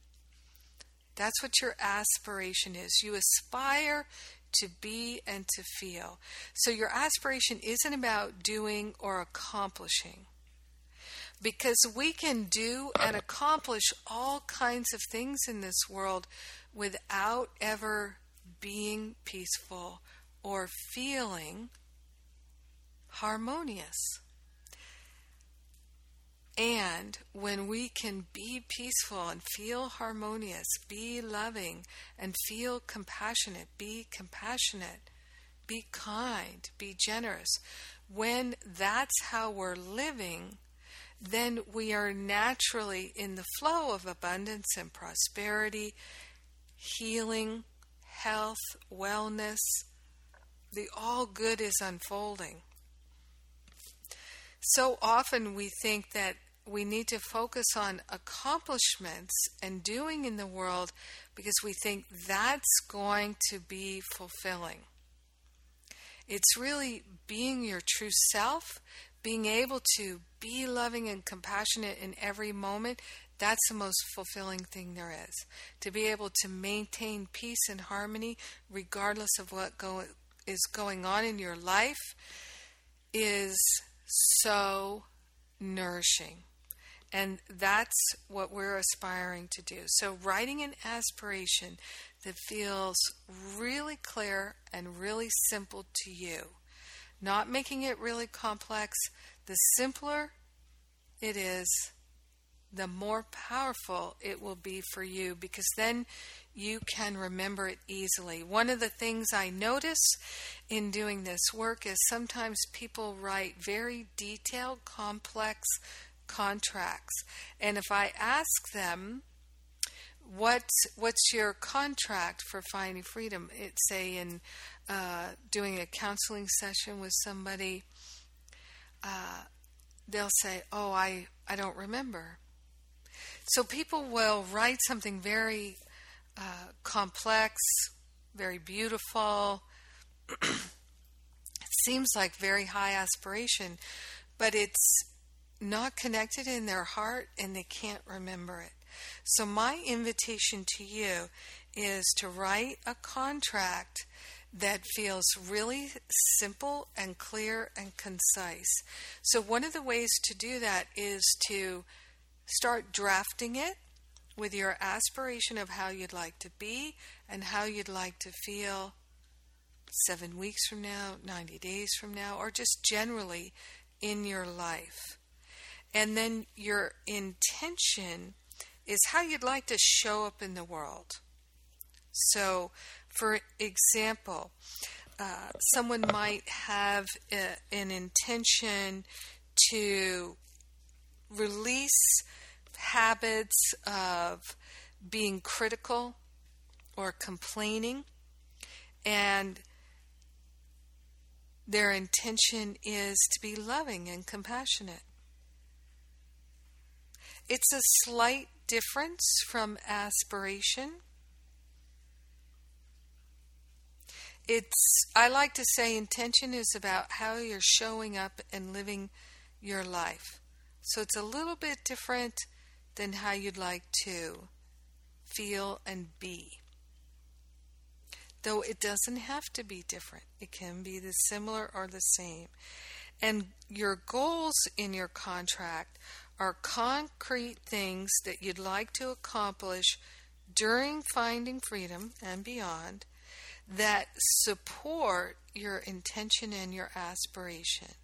That's what your aspiration is. You aspire to be and to feel. So your aspiration isn't about doing or accomplishing. Because we can do and accomplish all kinds of things in this world without ever being peaceful or feeling harmonious. And when we can be peaceful and feel harmonious, be loving and feel compassionate, be compassionate, be kind, be generous, when that's how we're living, then we are naturally in the flow of abundance and prosperity, healing, health, wellness. The all good is unfolding. So often we think that we need to focus on accomplishments and doing in the world because we think that's going to be fulfilling. It's really being your true self, being able to be loving and compassionate in every moment. That's the most fulfilling thing there is. To be able to maintain peace and harmony regardless of what go- is going on in your life is so nourishing. And that's what we're aspiring to do. So, writing an aspiration that feels really clear and really simple to you, not making it really complex. The simpler it is, the more powerful it will be for you because then you can remember it easily. One of the things I notice in doing this work is sometimes people write very detailed, complex contracts. And if I ask them, what what's your contract for finding freedom? It say in uh, doing a counseling session with somebody, uh, they'll say, "Oh, I I don't remember." So people will write something very uh, complex, very beautiful. it seems like very high aspiration, but it's not connected in their heart and they can't remember it. So, my invitation to you is to write a contract that feels really simple and clear and concise. So, one of the ways to do that is to start drafting it with your aspiration of how you'd like to be and how you'd like to feel seven weeks from now, 90 days from now, or just generally in your life. And then your intention is how you'd like to show up in the world. So, for example, uh, someone might have a, an intention to release habits of being critical or complaining, and their intention is to be loving and compassionate. It's a slight difference from aspiration. It's I like to say intention is about how you're showing up and living your life. So it's a little bit different than how you'd like to feel and be. Though it doesn't have to be different, it can be the similar or the same. And your goals in your contract are concrete things that you'd like to accomplish during finding freedom and beyond that support your intention and your aspiration.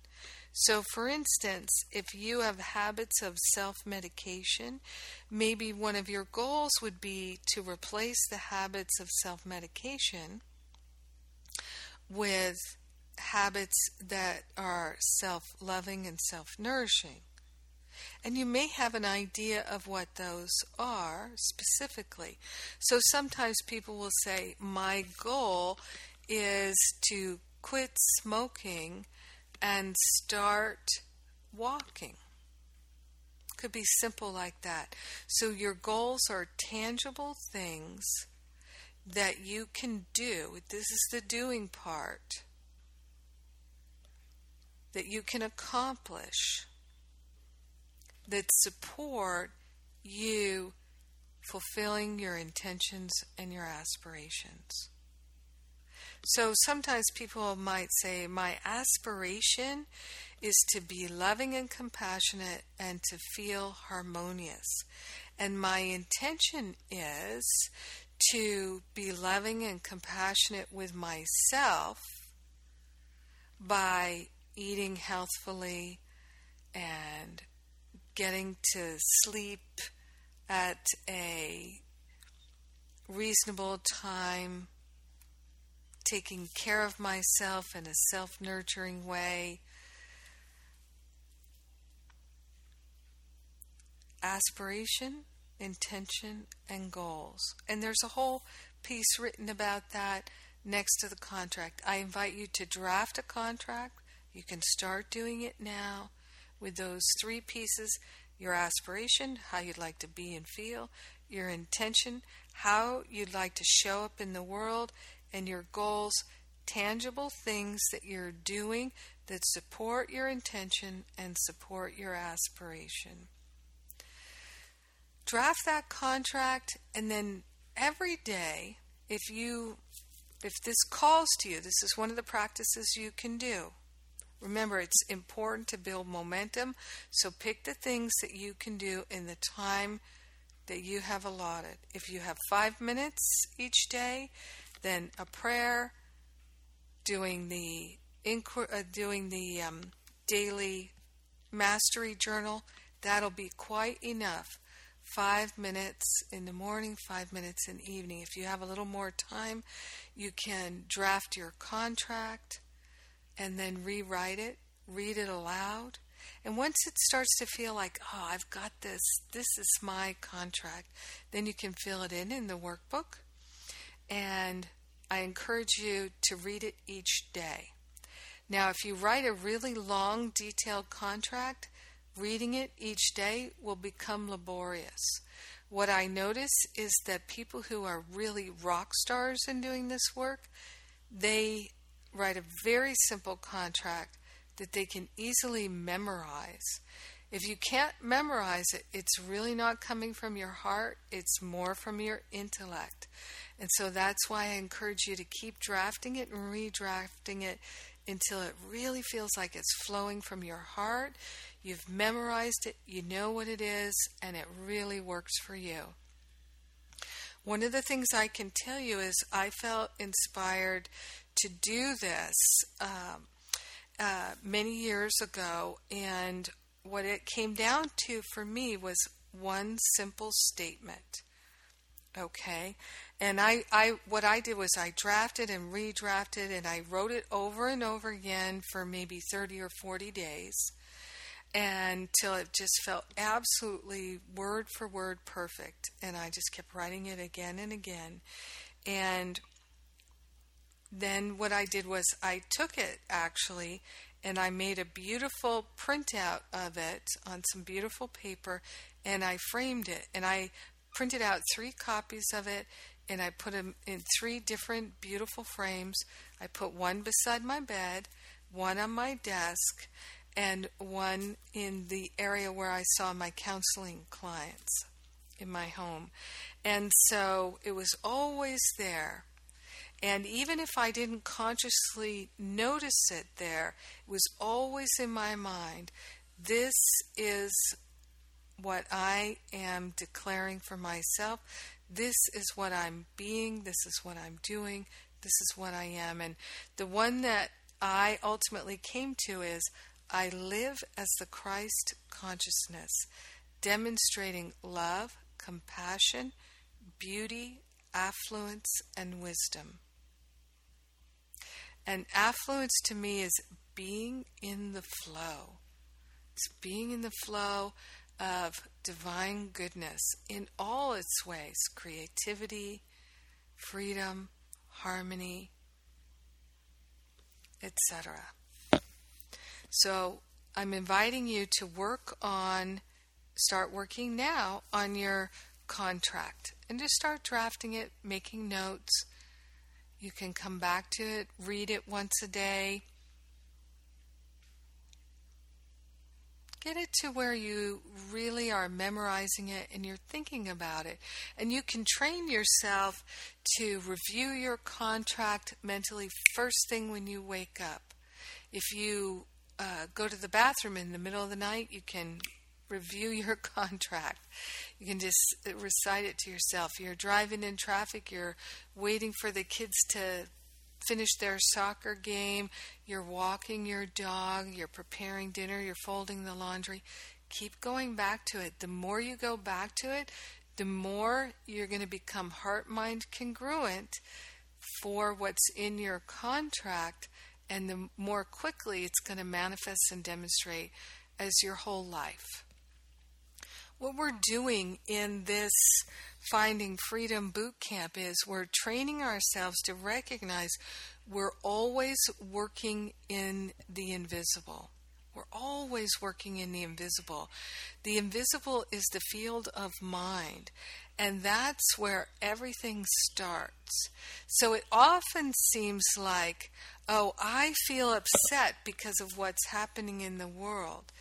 So, for instance, if you have habits of self medication, maybe one of your goals would be to replace the habits of self medication with habits that are self loving and self nourishing. And you may have an idea of what those are specifically. So sometimes people will say, My goal is to quit smoking and start walking. Could be simple like that. So your goals are tangible things that you can do. This is the doing part that you can accomplish that support you fulfilling your intentions and your aspirations. So sometimes people might say, My aspiration is to be loving and compassionate and to feel harmonious. And my intention is to be loving and compassionate with myself by eating healthfully and getting to sleep at a reasonable time, taking care of myself in a self nurturing way. Aspiration, intention, and goals. And there's a whole piece written about that next to the contract. I invite you to draft a contract. You can start doing it now with those three pieces your aspiration, how you'd like to be and feel, your intention, how you'd like to show up in the world, and your goals, tangible things that you're doing that support your intention and support your aspiration. Draft that contract and then every day if you if this calls to you, this is one of the practices you can do. Remember, it's important to build momentum, so pick the things that you can do in the time that you have allotted. If you have five minutes each day, then a prayer, doing the inqu- uh, doing the um, daily mastery journal, That'll be quite enough. Five minutes in the morning, five minutes in the evening. If you have a little more time, you can draft your contract and then rewrite it, read it aloud. And once it starts to feel like, oh, I've got this, this is my contract, then you can fill it in in the workbook. And I encourage you to read it each day. Now, if you write a really long, detailed contract, reading it each day will become laborious. What I notice is that people who are really rock stars in doing this work, they write a very simple contract that they can easily memorize. If you can't memorize it, it's really not coming from your heart, it's more from your intellect. And so that's why I encourage you to keep drafting it and redrafting it until it really feels like it's flowing from your heart. You've memorized it, you know what it is, and it really works for you. One of the things I can tell you is I felt inspired to do this um, uh, many years ago, and what it came down to for me was one simple statement. Okay, and I, I, what I did was I drafted and redrafted, and I wrote it over and over again for maybe thirty or forty days, until it just felt absolutely word for word perfect, and I just kept writing it again and again, and then what I did was I took it actually and I made a beautiful printout of it on some beautiful paper and I framed it. And I printed out three copies of it and I put them in three different beautiful frames. I put one beside my bed, one on my desk, and one in the area where I saw my counseling clients in my home. And so it was always there. And even if I didn't consciously notice it there, it was always in my mind. This is what I am declaring for myself. This is what I'm being. This is what I'm doing. This is what I am. And the one that I ultimately came to is I live as the Christ consciousness, demonstrating love, compassion, beauty, affluence, and wisdom. And affluence to me is being in the flow. It's being in the flow of divine goodness in all its ways creativity, freedom, harmony, etc. So I'm inviting you to work on, start working now on your contract and just start drafting it, making notes, you can come back to it, read it once a day. Get it to where you really are memorizing it and you're thinking about it. And you can train yourself to review your contract mentally first thing when you wake up. If you uh, go to the bathroom in the middle of the night, you can review your contract. You can just recite it to yourself. You're driving in traffic, you're waiting for the kids to finish their soccer game, you're walking your dog, you're preparing dinner, you're folding the laundry. Keep going back to it. The more you go back to it, the more you're going to become heart mind congruent for what's in your contract, and the more quickly it's going to manifest and demonstrate as your whole life what we're doing in this Finding Freedom Boot Camp is we're training ourselves to recognize we're always working in the invisible. We're always working in the invisible. The invisible is the field of mind, and that's where everything starts. So it often seems like, oh, I feel upset because of what's happening in the world.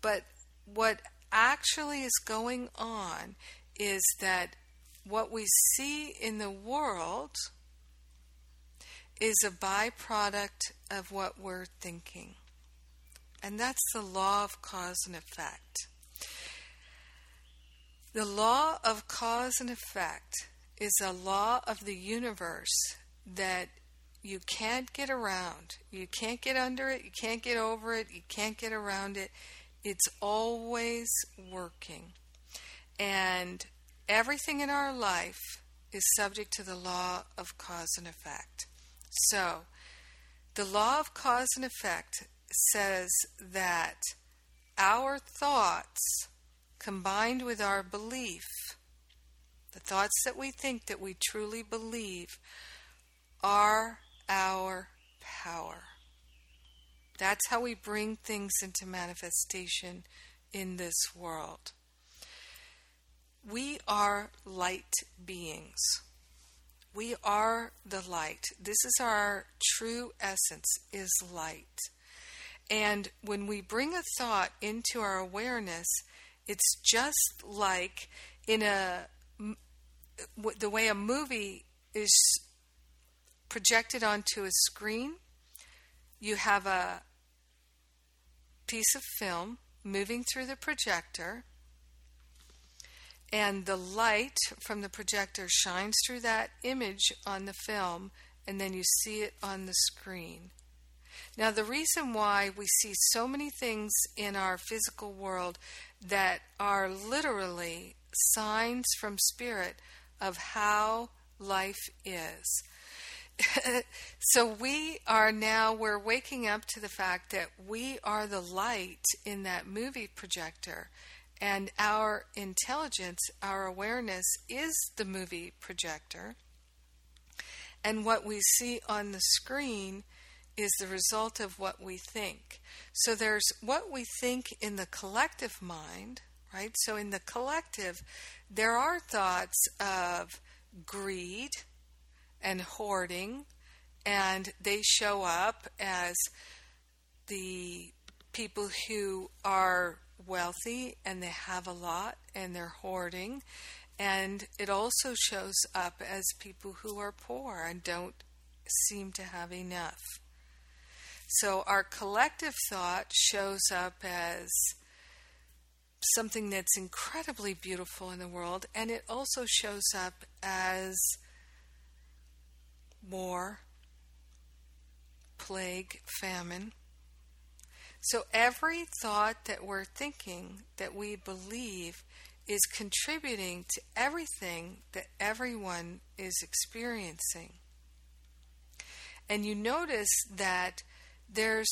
But what actually is going on is that what we see in the world is a byproduct of what we're thinking. And that's the law of cause and effect. The law of cause and effect is a law of the universe that you can't get around. You can't get under it, you can't get over it, you can't get around it. It's always working. And everything in our life is subject to the law of cause and effect. So, the law of cause and effect says that our thoughts combined with our belief, the thoughts that we think that we truly believe, are our power. That's how we bring things into manifestation in this world. We are light beings. We are the light. This is our true essence is light. And when we bring a thought into our awareness, it's just like in a the way a movie is projected onto a screen. You have a piece of film moving through the projector, and the light from the projector shines through that image on the film, and then you see it on the screen. Now, the reason why we see so many things in our physical world that are literally signs from Spirit of how life is. so we are now we're waking up to the fact that we are the light in that movie projector and our intelligence our awareness is the movie projector and what we see on the screen is the result of what we think. So there's what we think in the collective mind, right? So in the collective, there are thoughts of greed and hoarding, and they show up as the people who are wealthy and they have a lot and they're hoarding. And it also shows up as people who are poor and don't seem to have enough. So our collective thought shows up as something that's incredibly beautiful in the world, and it also shows up as war, plague, famine. So every thought that we're thinking, that we believe, is contributing to everything that everyone is experiencing. And you notice that there's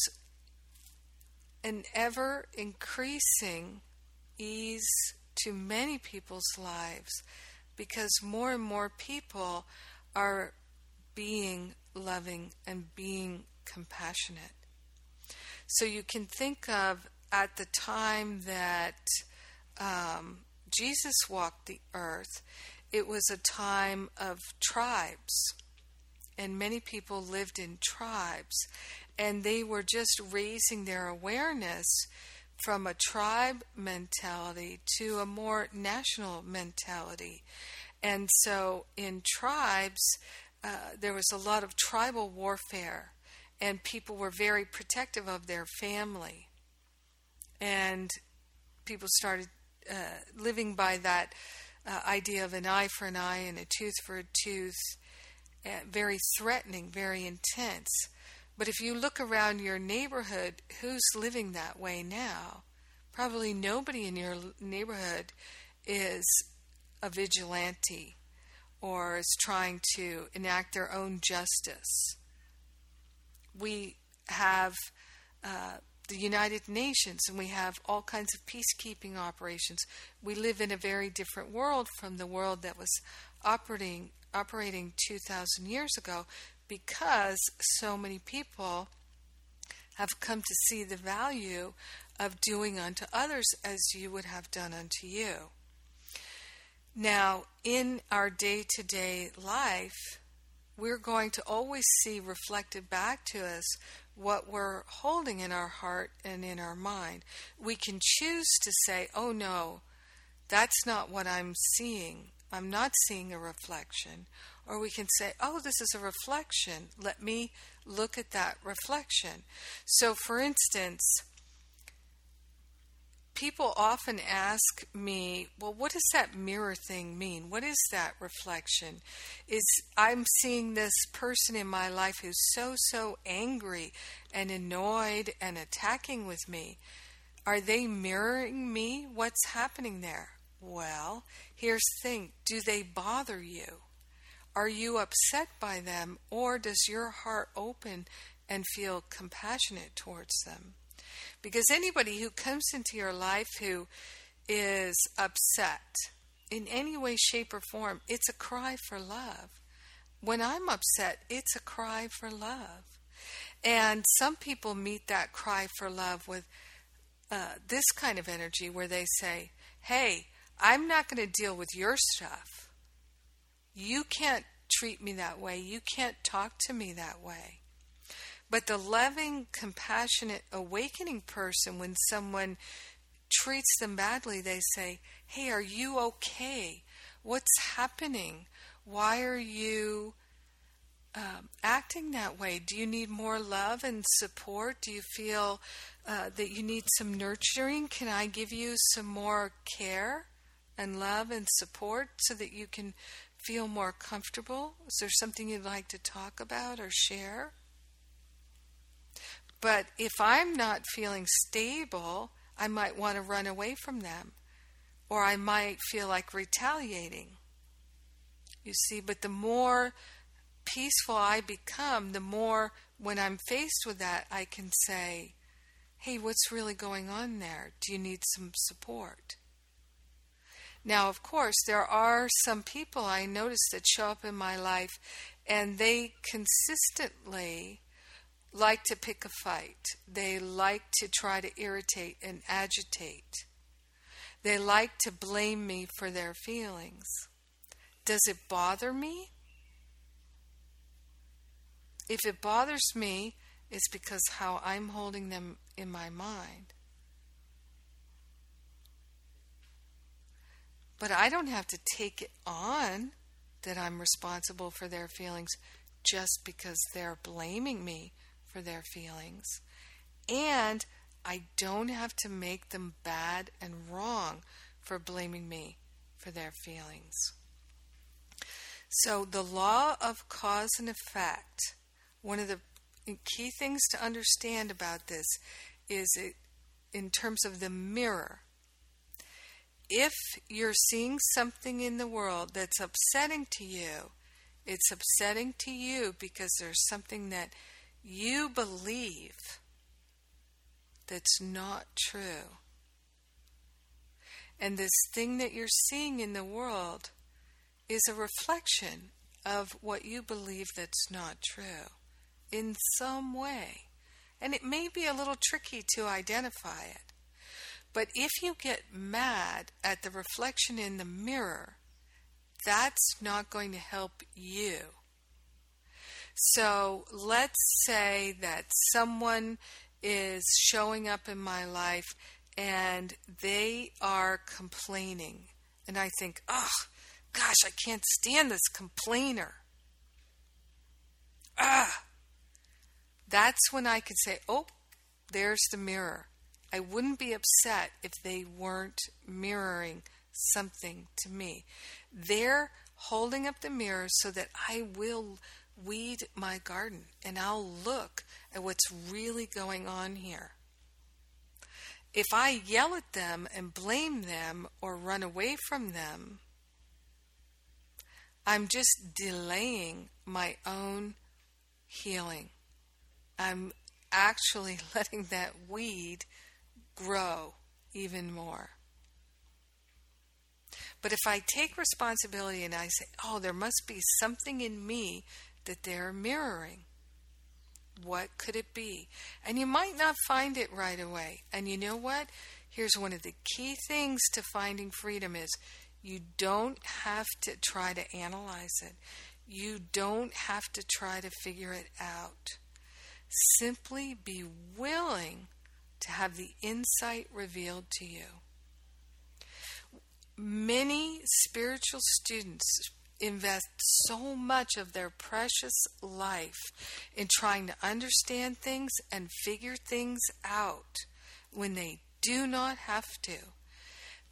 an ever increasing ease to many people's lives because more and more people are being loving and being compassionate. So you can think of at the time that um, Jesus walked the earth, it was a time of tribes. And many people lived in tribes and they were just raising their awareness from a tribe mentality to a more national mentality. And so in tribes, uh, there was a lot of tribal warfare, and people were very protective of their family. And people started uh, living by that uh, idea of an eye for an eye and a tooth for a tooth, uh, very threatening, very intense. But if you look around your neighborhood, who's living that way now? Probably nobody in your neighborhood is a vigilante or is trying to enact their own justice. We have uh, the United Nations and we have all kinds of peacekeeping operations. We live in a very different world from the world that was operating operating 2000 years ago because so many people have come to see the value of doing unto others as you would have done unto you. Now, in our day to day life, we're going to always see reflected back to us what we're holding in our heart and in our mind. We can choose to say, oh no, that's not what I'm seeing. I'm not seeing a reflection. Or we can say, oh, this is a reflection. Let me look at that reflection. So, for instance, people often ask me, well, what does that mirror thing mean? What is that reflection? Is I'm seeing this person in my life who's so, so angry and annoyed and attacking with me. Are they mirroring me? What's happening there? Well, here's the thing do they bother you? Are you upset by them, or does your heart open and feel compassionate towards them? Because anybody who comes into your life who is upset in any way, shape, or form, it's a cry for love. When I'm upset, it's a cry for love. And some people meet that cry for love with uh, this kind of energy where they say, Hey, I'm not going to deal with your stuff. You can't treat me that way. You can't talk to me that way. But the loving, compassionate, awakening person, when someone treats them badly, they say, Hey, are you okay? What's happening? Why are you um, acting that way? Do you need more love and support? Do you feel uh, that you need some nurturing? Can I give you some more care and love and support so that you can feel more comfortable? Is there something you'd like to talk about or share? But if I'm not feeling stable, I might want to run away from them. Or I might feel like retaliating. You see, but the more peaceful I become, the more when I'm faced with that, I can say, hey, what's really going on there? Do you need some support? Now, of course, there are some people I notice that show up in my life and they consistently like to pick a fight. They like to try to irritate and agitate. They like to blame me for their feelings. Does it bother me? If it bothers me, it's because how I'm holding them in my mind. But I don't have to take it on that I'm responsible for their feelings just because they're blaming me for their feelings. And I don't have to make them bad and wrong for blaming me for their feelings. So, the law of cause and effect, one of the key things to understand about this is it, in terms of the mirror. If you're seeing something in the world that's upsetting to you, it's upsetting to you because there's something that you believe that's not true. And this thing that you're seeing in the world is a reflection of what you believe that's not true in some way. And it may be a little tricky to identify it. But if you get mad at the reflection in the mirror, that's not going to help you. So let's say that someone is showing up in my life and they are complaining. And I think, oh, gosh, I can't stand this complainer. Ah! That's when I could say, oh, there's the mirror. I wouldn't be upset if they weren't mirroring something to me. They're holding up the mirror so that I will weed my garden and I'll look at what's really going on here. If I yell at them and blame them or run away from them, I'm just delaying my own healing. I'm actually letting that weed grow even more. But if I take responsibility and I say, oh, there must be something in me that they're mirroring. What could it be? And you might not find it right away. And you know what? Here's one of the key things to finding freedom is you don't have to try to analyze it. You don't have to try to figure it out. Simply be willing to have the insight revealed to you. Many spiritual students invest so much of their precious life in trying to understand things and figure things out when they do not have to.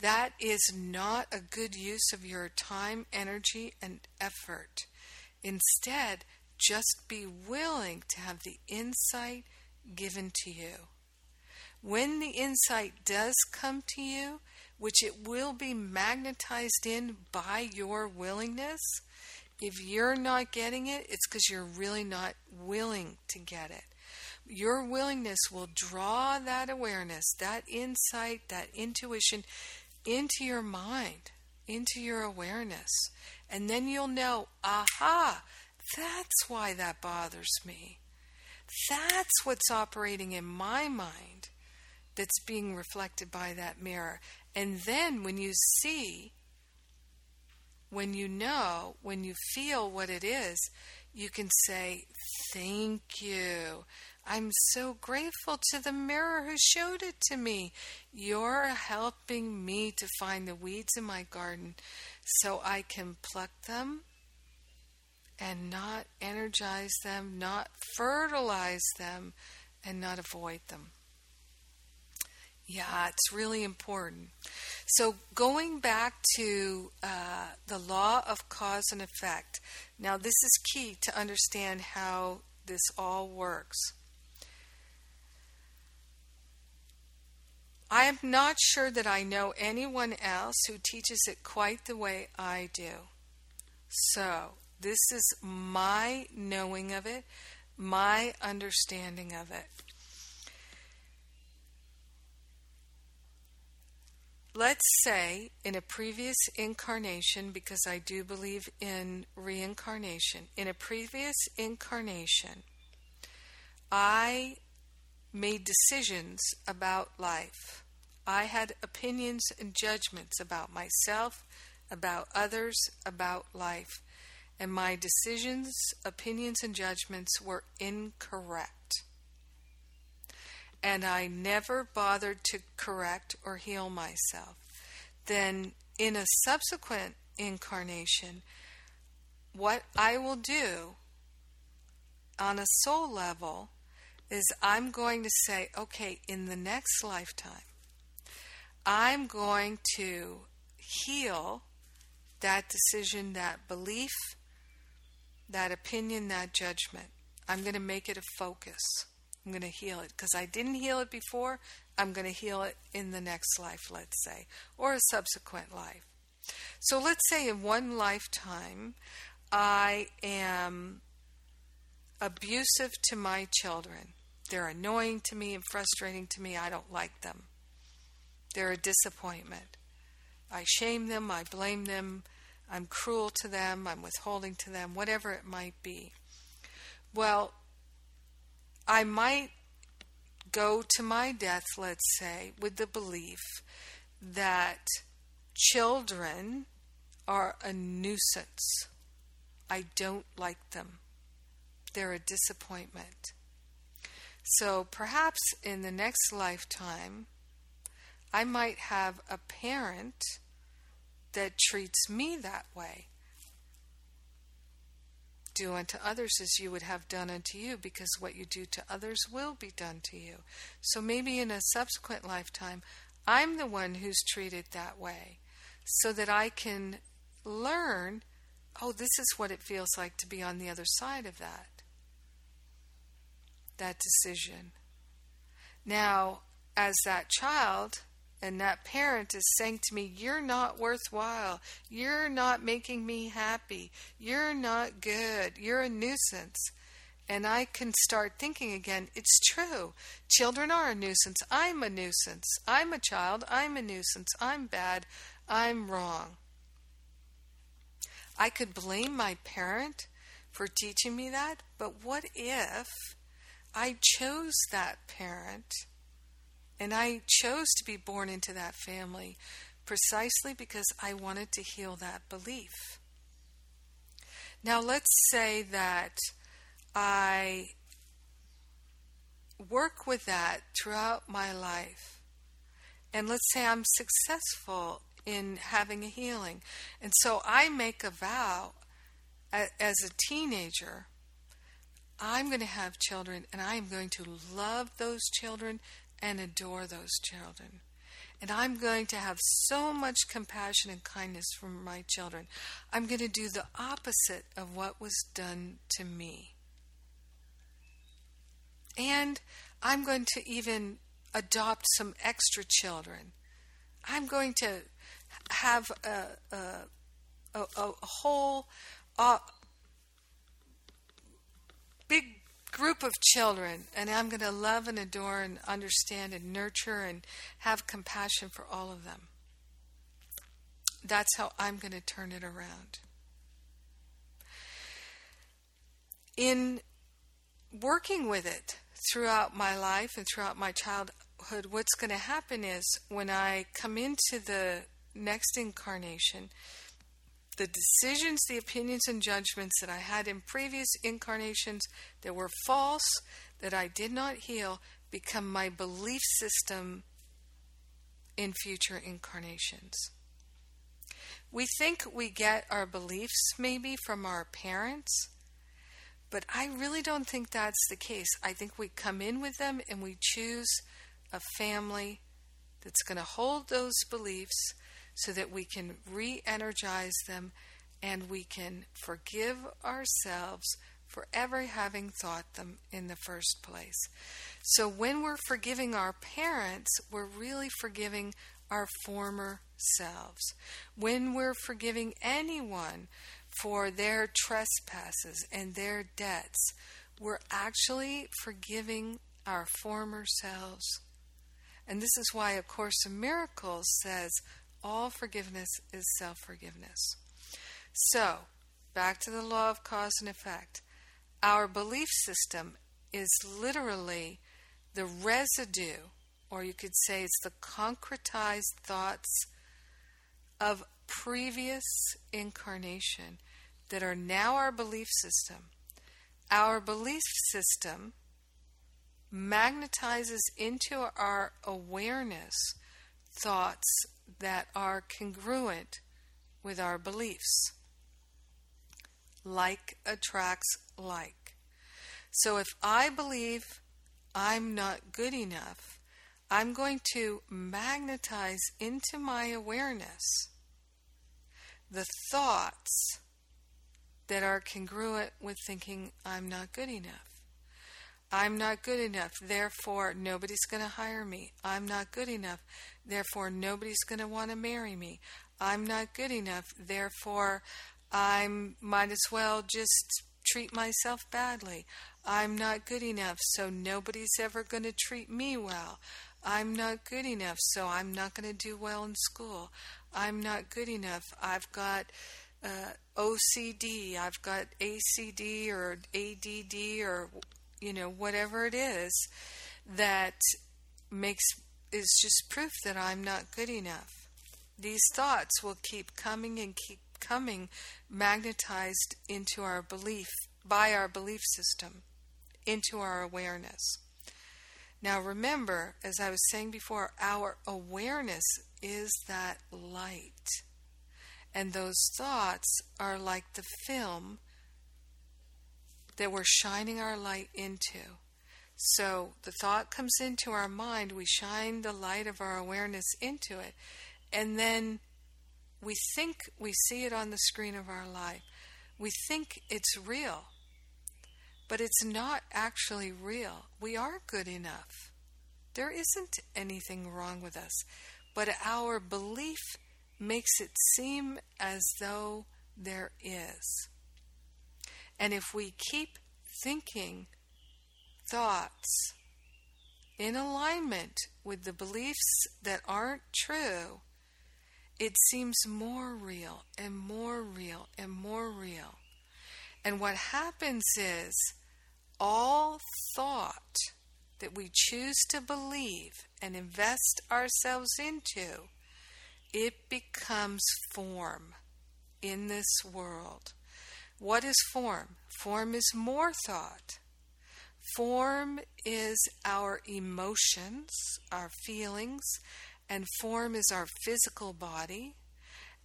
That is not a good use of your time, energy, and effort. Instead, just be willing to have the insight given to you. when the insight does come to you, which it will be magnetized in by your willingness, if you're not getting it, it's because you're really not willing to get it. Your willingness will draw that awareness, that insight, that intuition into your mind, into your awareness. And then you'll know, aha, that's why that bothers me. That's what's operating in my mind that's being reflected by that mirror. And then when you see, when you know, when you feel what it is, you can say, Thank you. I'm so grateful to the mirror who showed it to me. You're helping me to find the weeds in my garden so I can pluck them and not energize them, not fertilize them, and not avoid them. Yeah, it's really important. So, going back to uh, the law of cause and effect, now this is key to understand how this all works. I am not sure that I know anyone else who teaches it quite the way I do. So, this is my knowing of it, my understanding of it. Let's say in a previous incarnation, because I do believe in reincarnation, in a previous incarnation, I made decisions about life. I had opinions and judgments about myself, about others, about life. And my decisions, opinions, and judgments were incorrect. And I never bothered to correct or heal myself. Then, in a subsequent incarnation, what I will do on a soul level is I'm going to say, okay, in the next lifetime, I'm going to heal that decision, that belief, that opinion, that judgment. I'm going to make it a focus. I'm going to heal it because I didn't heal it before. I'm going to heal it in the next life, let's say, or a subsequent life. So let's say in one lifetime, I am abusive to my children. They're annoying to me and frustrating to me. I don't like them. They're a disappointment. I shame them, I blame them, I'm cruel to them, I'm withholding to them, whatever it might be. Well, I might go to my death, let's say, with the belief that children are a nuisance. I don't like them. They're a disappointment. So perhaps in the next lifetime, I might have a parent that treats me that way. Do unto others as you would have done unto you, because what you do to others will be done to you. So maybe in a subsequent lifetime, I'm the one who's treated that way, so that I can learn oh, this is what it feels like to be on the other side of that that decision. Now, as that child and that parent is saying to me, You're not worthwhile. You're not making me happy. You're not good. You're a nuisance. And I can start thinking again, it's true. Children are a nuisance. I'm a nuisance. I'm a child. I'm a nuisance. I'm bad. I'm wrong. I could blame my parent for teaching me that, but what if I chose that parent and I chose to be born into that family precisely because I wanted to heal that belief. Now, let's say that I work with that throughout my life. And let's say I'm successful in having a healing. And so I make a vow as a teenager I'm going to have children and I am going to love those children and adore those children. And I'm going to have so much compassion and kindness for my children. I'm going to do the opposite of what was done to me. And I'm going to even adopt some extra children. I'm going to have a, a, a, a whole uh, big group of children, and I'm going to love and adore and understand and nurture and have compassion for all of them. That's how I'm going to turn it around. In working with it throughout my life and throughout my childhood, what's going to happen is when I come into the next incarnation, the decisions, the opinions, and judgments that I had in previous incarnations that were false, that I did not heal, become my belief system in future incarnations. We think we get our beliefs maybe from our parents, but I really don't think that's the case. I think we come in with them and we choose a family that's going to hold those beliefs so that we can re energize them and we can forgive ourselves for ever having thought them in the first place. So when we're forgiving our parents, we're really forgiving our former selves. When we're forgiving anyone for their trespasses and their debts, we're actually forgiving our former selves. And this is why A Course in Miracles says all forgiveness is self forgiveness. So, back to the law of cause and effect. Our belief system is literally the residue, or you could say it's the concretized thoughts of previous incarnation that are now our belief system. Our belief system magnetizes into our awareness thoughts that are congruent with our beliefs. Like attracts like. So if I believe I'm not good enough, I'm going to magnetize into my awareness the thoughts that are congruent with thinking I'm not good enough. I'm not good enough, therefore nobody's going to hire me. I'm not good enough, therefore nobody's going to want to marry me. I'm not good enough, therefore I might as well just treat myself badly. I'm not good enough, so nobody's ever going to treat me well. I'm not good enough, so I'm not going to do well in school. I'm not good enough. I've got uh, OCD, I've got ACD or ADD or you know whatever it is that makes is just proof that I'm not good enough. These thoughts will keep coming and keep coming magnetized into our belief by our belief system into our awareness. Now remember, as I was saying before, our awareness is that light. And those thoughts are like the film that we're shining our light into. So the thought comes into our mind, we shine the light of our awareness into it, and then we think we see it on the screen of our life. We think it's real, but it's not actually real. We are good enough. There isn't anything wrong with us, but our belief makes it seem as though there is. And if we keep thinking thoughts in alignment with the beliefs that aren't true, it seems more real and more real and more real. And what happens is all thought that we choose to believe and invest ourselves into, it becomes form in this world. What is form? Form is more thought. Form is our emotions, our feelings, and form is our physical body,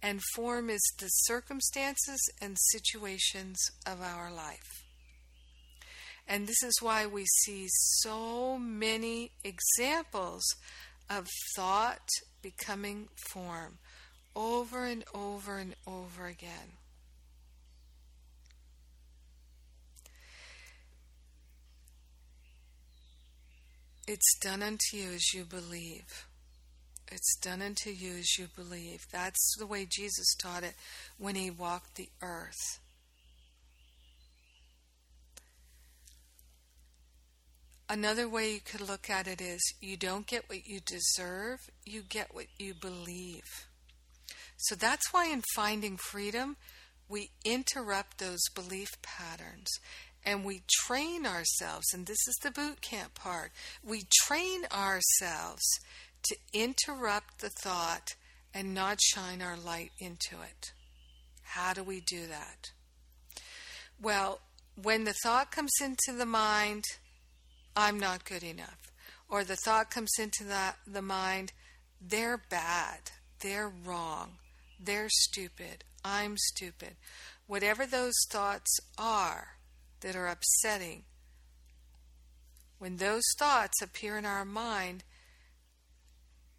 and form is the circumstances and situations of our life. And this is why we see so many examples of thought becoming form over and over and over again. It's done unto you as you believe. It's done unto you as you believe. That's the way Jesus taught it when he walked the earth. Another way you could look at it is you don't get what you deserve, you get what you believe. So that's why in finding freedom, we interrupt those belief patterns and we train ourselves, and this is the boot camp part. We train ourselves to interrupt the thought and not shine our light into it. How do we do that? Well, when the thought comes into the mind, I'm not good enough, or the thought comes into the, the mind, they're bad, they're wrong, they're stupid, I'm stupid. Whatever those thoughts are that are upsetting, when those thoughts appear in our mind,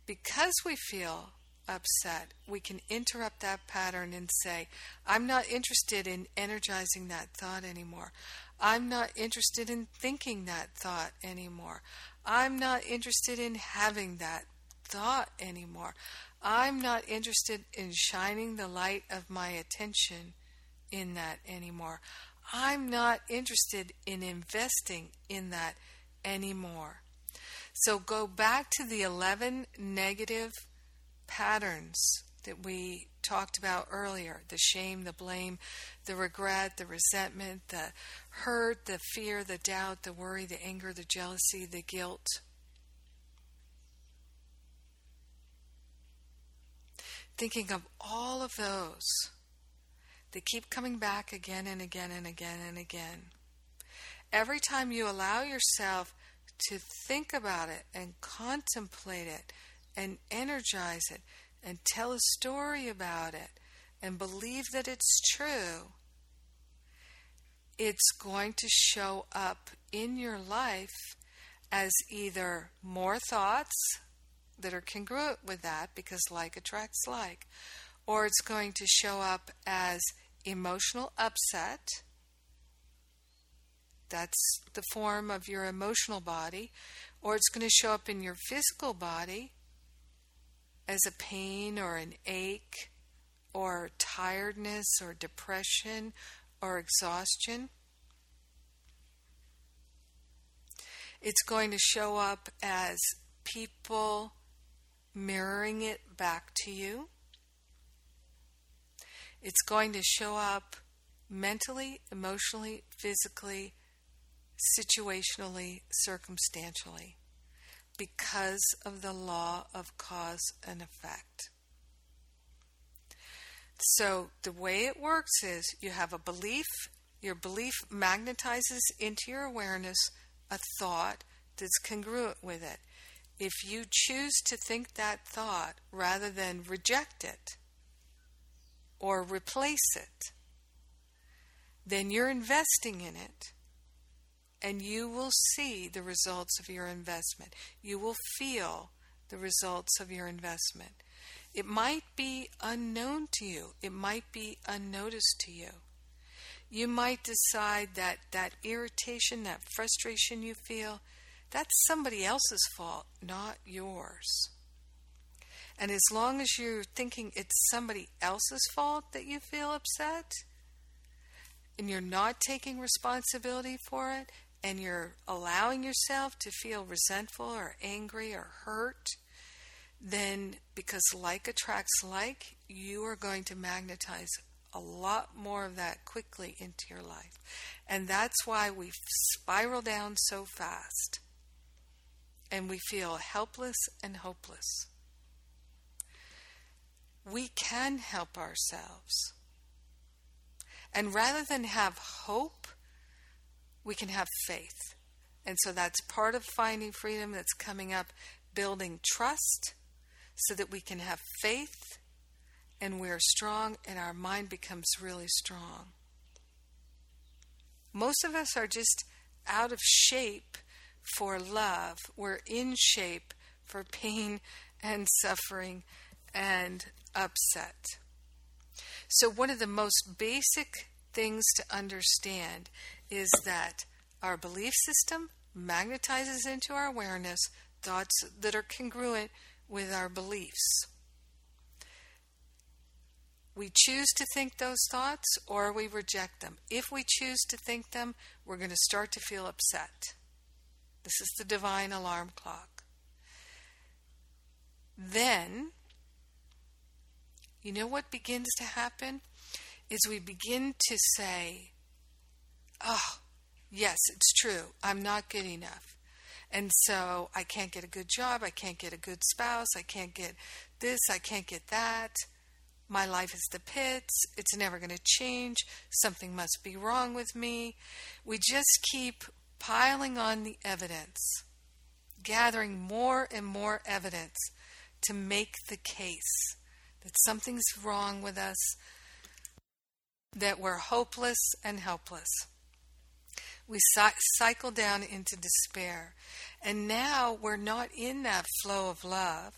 because we feel upset, we can interrupt that pattern and say, I'm not interested in energizing that thought anymore. I'm not interested in thinking that thought anymore. I'm not interested in having that thought anymore. I'm not interested in shining the light of my attention in that anymore. I'm not interested in investing in that anymore. So go back to the 11 negative patterns that we talked about earlier the shame, the blame, the regret, the resentment, the hurt, the fear, the doubt, the worry, the anger, the jealousy, the guilt. Thinking of all of those, they keep coming back again and again and again and again. Every time you allow yourself to think about it and contemplate it and energize it and tell a story about it and believe that it's true, it's going to show up in your life as either more thoughts that are congruent with that because like attracts like, or it's going to show up as emotional upset that's the form of your emotional body, or it's going to show up in your physical body as a pain or an ache or tiredness or depression or exhaustion. It's going to show up as people mirroring it back to you. It's going to show up mentally, emotionally, physically, situationally, circumstantially, because of the law of cause and effect. So, the way it works is you have a belief, your belief magnetizes into your awareness a thought that's congruent with it. If you choose to think that thought rather than reject it or replace it, then you're investing in it and you will see the results of your investment. You will feel the results of your investment. It might be unknown to you, it might be unnoticed to you. You might decide that that irritation, that frustration you feel, that's somebody else's fault, not yours. And as long as you're thinking it's somebody else's fault that you feel upset, and you're not taking responsibility for it, and you're allowing yourself to feel resentful or angry or hurt, then because like attracts like, you are going to magnetize a lot more of that quickly into your life. And that's why we spiral down so fast and we feel helpless and hopeless. We can help ourselves. And rather than have hope, we can have faith. And so that's part of finding freedom that's coming up, building trust so that we can have faith and we're strong and our mind becomes really strong. Most of us are just out of shape for love. We're in shape for pain and suffering and upset. So, one of the most basic things to understand is that our belief system magnetizes into our awareness thoughts that are congruent with our beliefs. We choose to think those thoughts or we reject them. If we choose to think them, we're going to start to feel upset. This is the divine alarm clock. Then, you know what begins to happen? Is we begin to say, Oh, yes, it's true. I'm not good enough. And so I can't get a good job. I can't get a good spouse. I can't get this. I can't get that. My life is the pits. It's never going to change. Something must be wrong with me. We just keep piling on the evidence, gathering more and more evidence to make the case that something's wrong with us, that we're hopeless and helpless. We cycle down into despair. And now we're not in that flow of love.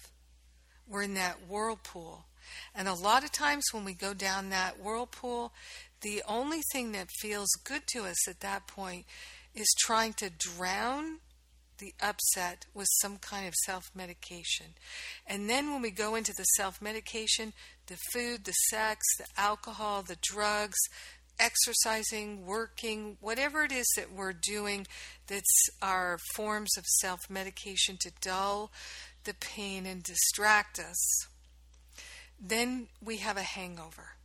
We're in that whirlpool. And a lot of times when we go down that whirlpool, the only thing that feels good to us at that point is trying to drown the upset with some kind of self medication. And then when we go into the self medication, the food, the sex, the alcohol, the drugs, exercising, working, whatever it is that we're doing that's our forms of self medication to dull the pain and distract us, then we have a hangover.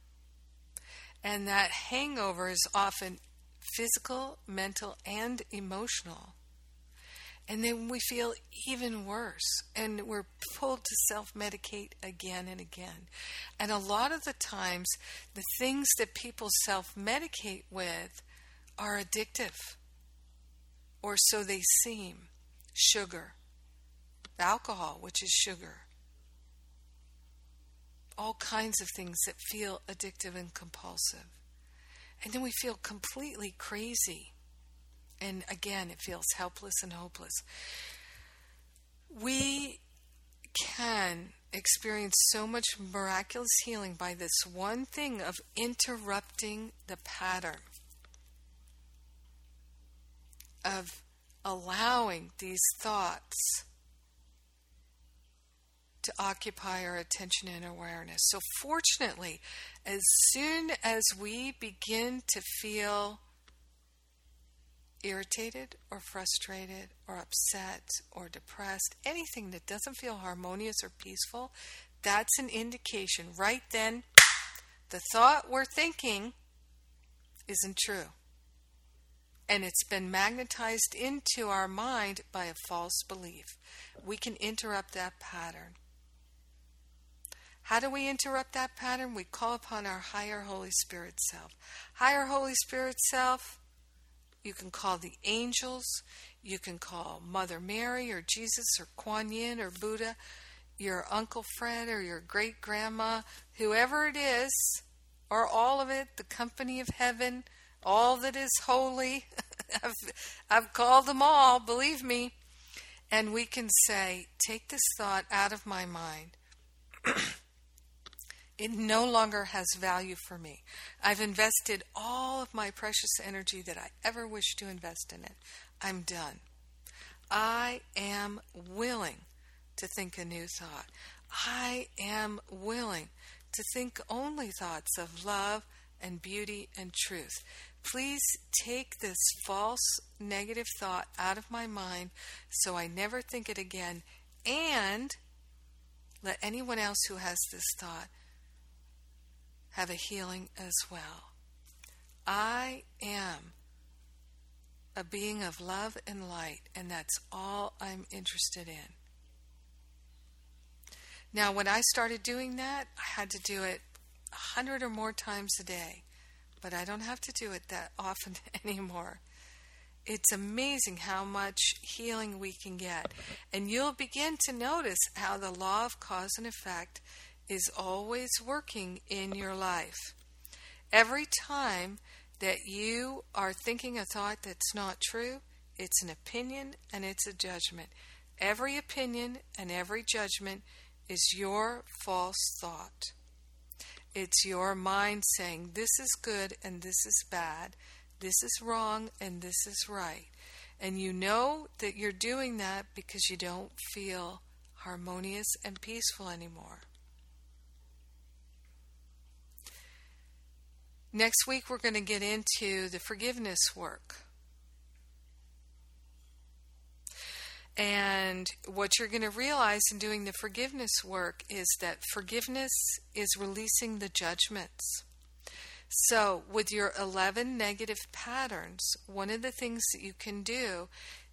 And that hangover is often physical, mental, and emotional. And then we feel even worse, and we're pulled to self medicate again and again. And a lot of the times, the things that people self medicate with are addictive, or so they seem. Sugar, alcohol, which is sugar, all kinds of things that feel addictive and compulsive. And then we feel completely crazy and again, it feels helpless and hopeless. We can experience so much miraculous healing by this one thing of interrupting the pattern, of allowing these thoughts to occupy our attention and awareness. So, fortunately, as soon as we begin to feel irritated or frustrated or upset or depressed, anything that doesn't feel harmonious or peaceful, that's an indication right then the thought we're thinking isn't true. And it's been magnetized into our mind by a false belief. We can interrupt that pattern. How do we interrupt that pattern? We call upon our higher Holy Spirit self. Higher Holy Spirit self, you can call the angels. You can call Mother Mary or Jesus or Kuan Yin or Buddha, your Uncle Fred or your great grandma, whoever it is, or all of it, the company of heaven, all that is holy. I've, I've called them all, believe me. And we can say, take this thought out of my mind. It no longer has value for me. I've invested all of my precious energy that I ever wish to invest in it. I'm done. I am willing to think a new thought. I am willing to think only thoughts of love and beauty and truth. Please take this false negative thought out of my mind so I never think it again and let anyone else who has this thought have a healing as well. I am a being of love and light, and that's all I'm interested in. Now, when I started doing that, I had to do it a hundred or more times a day, but I don't have to do it that often anymore. It's amazing how much healing we can get. And you'll begin to notice how the law of cause and effect is always working in your life. Every time that you are thinking a thought that's not true, it's an opinion and it's a judgment. Every opinion and every judgment is your false thought. It's your mind saying, this is good and this is bad, this is wrong and this is right. And you know that you're doing that because you don't feel harmonious and peaceful anymore. Next week, we're going to get into the forgiveness work. And what you're going to realize in doing the forgiveness work is that forgiveness is releasing the judgments. So, with your 11 negative patterns, one of the things that you can do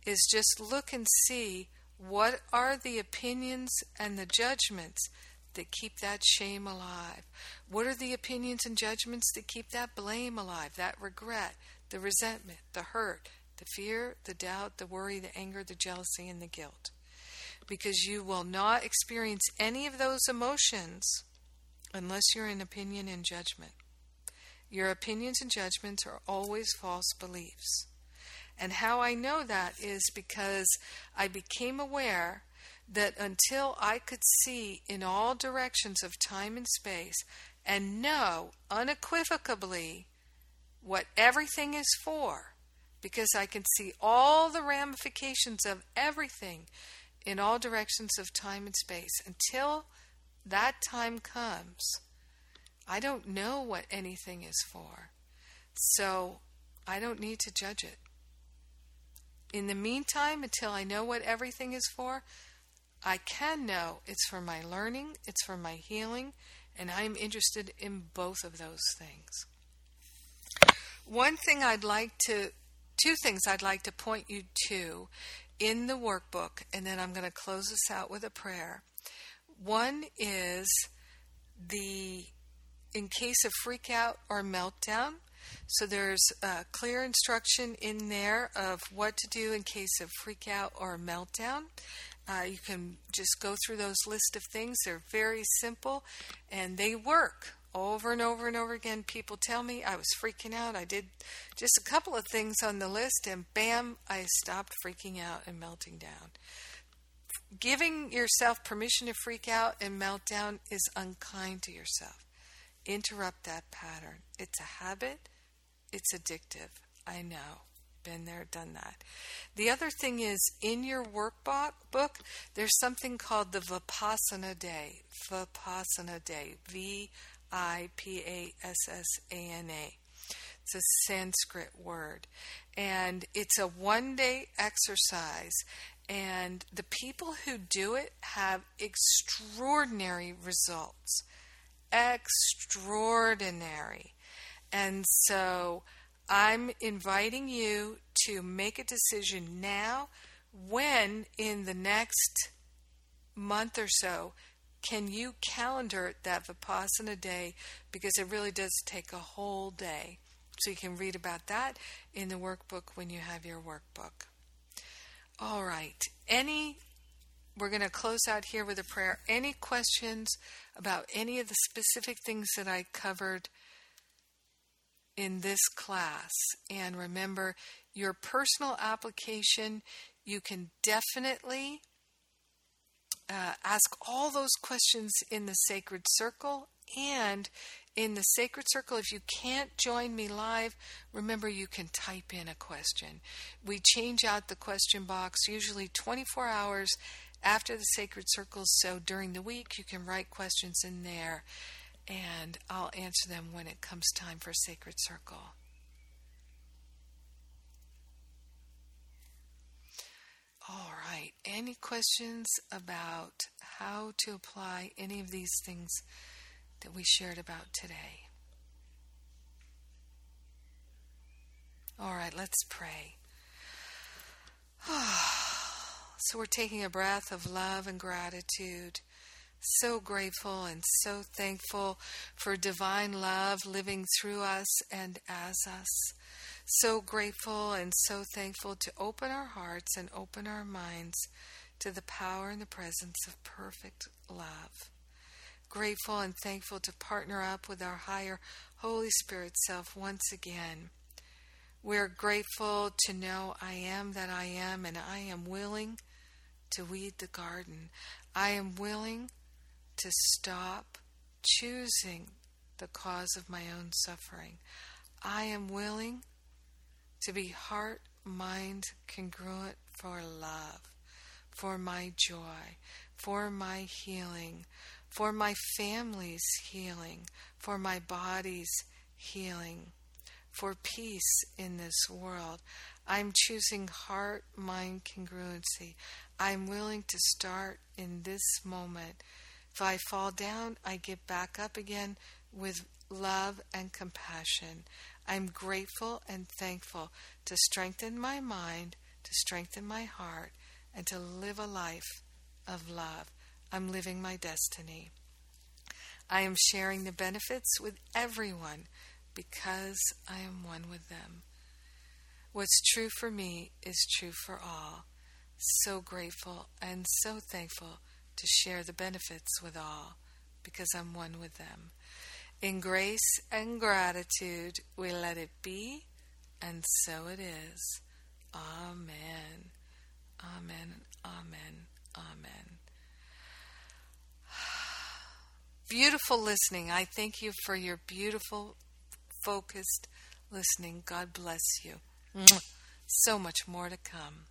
is just look and see what are the opinions and the judgments that keep that shame alive? What are the opinions and judgments that keep that blame alive, that regret, the resentment, the hurt, the fear, the doubt, the worry, the anger, the jealousy, and the guilt. Because you will not experience any of those emotions unless you're in opinion and judgment. Your opinions and judgments are always false beliefs. And how I know that is because I became aware that until I could see in all directions of time and space and know unequivocally what everything is for, because I can see all the ramifications of everything in all directions of time and space. Until that time comes, I don't know what anything is for. So I don't need to judge it. In the meantime, until I know what everything is for, I can know it's for my learning, it's for my healing, and I'm interested in both of those things. One thing I'd like to two things I'd like to point you to in the workbook, and then I'm going to close this out with a prayer. One is the in case of freak out or meltdown. So there's a clear instruction in there of what to do in case of freak out or meltdown. Uh, you can just go through those list of things. They're very simple and they work over and over and over again, people tell me I was freaking out. I did just a couple of things on the list, and bam, I stopped freaking out and melting down. Giving yourself permission to freak out and melt down is unkind to yourself. Interrupt that pattern. It's a habit, it's addictive. I know. Been there, done that. The other thing is in your workbook, book, there's something called the Vipassana Day. Vipassana Day. V I P A S S A N A. It's a Sanskrit word. And it's a one day exercise. And the people who do it have extraordinary results. Extraordinary. And so I'm inviting you to make a decision now when in the next month or so can you calendar that Vipassana day because it really does take a whole day. So you can read about that in the workbook when you have your workbook. All right. Any we're going to close out here with a prayer. Any questions about any of the specific things that I covered in this class? And remember, your personal application, you can definitely uh, ask all those questions in the sacred circle. And in the sacred circle if you can't join me live remember you can type in a question. We change out the question box usually 24 hours after the sacred circles so during the week you can write questions in there and i'll answer them when it comes time for sacred circle All right. Any questions about how to apply any of these things that we shared about today? All right, let's pray. so we're taking a breath of love and gratitude. So grateful and so thankful for divine love living through us and as us so grateful and so thankful to open our hearts and open our minds to the power and the presence of perfect love. Grateful and thankful to partner up with our higher Holy Spirit self once again. We're grateful to know I am that I am, and I am willing to weed the garden. I am willing to stop choosing the cause of my own suffering. I am willing to be heart, mind congruent for love, for my joy, for my healing, for my family's healing, for my body's healing, for peace in this world. I'm choosing heart mind congruency. I'm willing to start in this moment. If I fall down, I get back up again with love and compassion. I'm grateful and thankful to strengthen my mind, to strengthen my heart, and to live a life of love. I'm living my destiny. I am sharing the benefits with everyone because I am one with them. What's true for me is true for all. So grateful and so thankful to share the benefits with all because I'm one with them. In grace and gratitude, we let it be, and so it is. Amen. Amen. Amen. Amen. Beautiful listening. I thank you for your beautiful, focused listening. God bless you. So much more to come.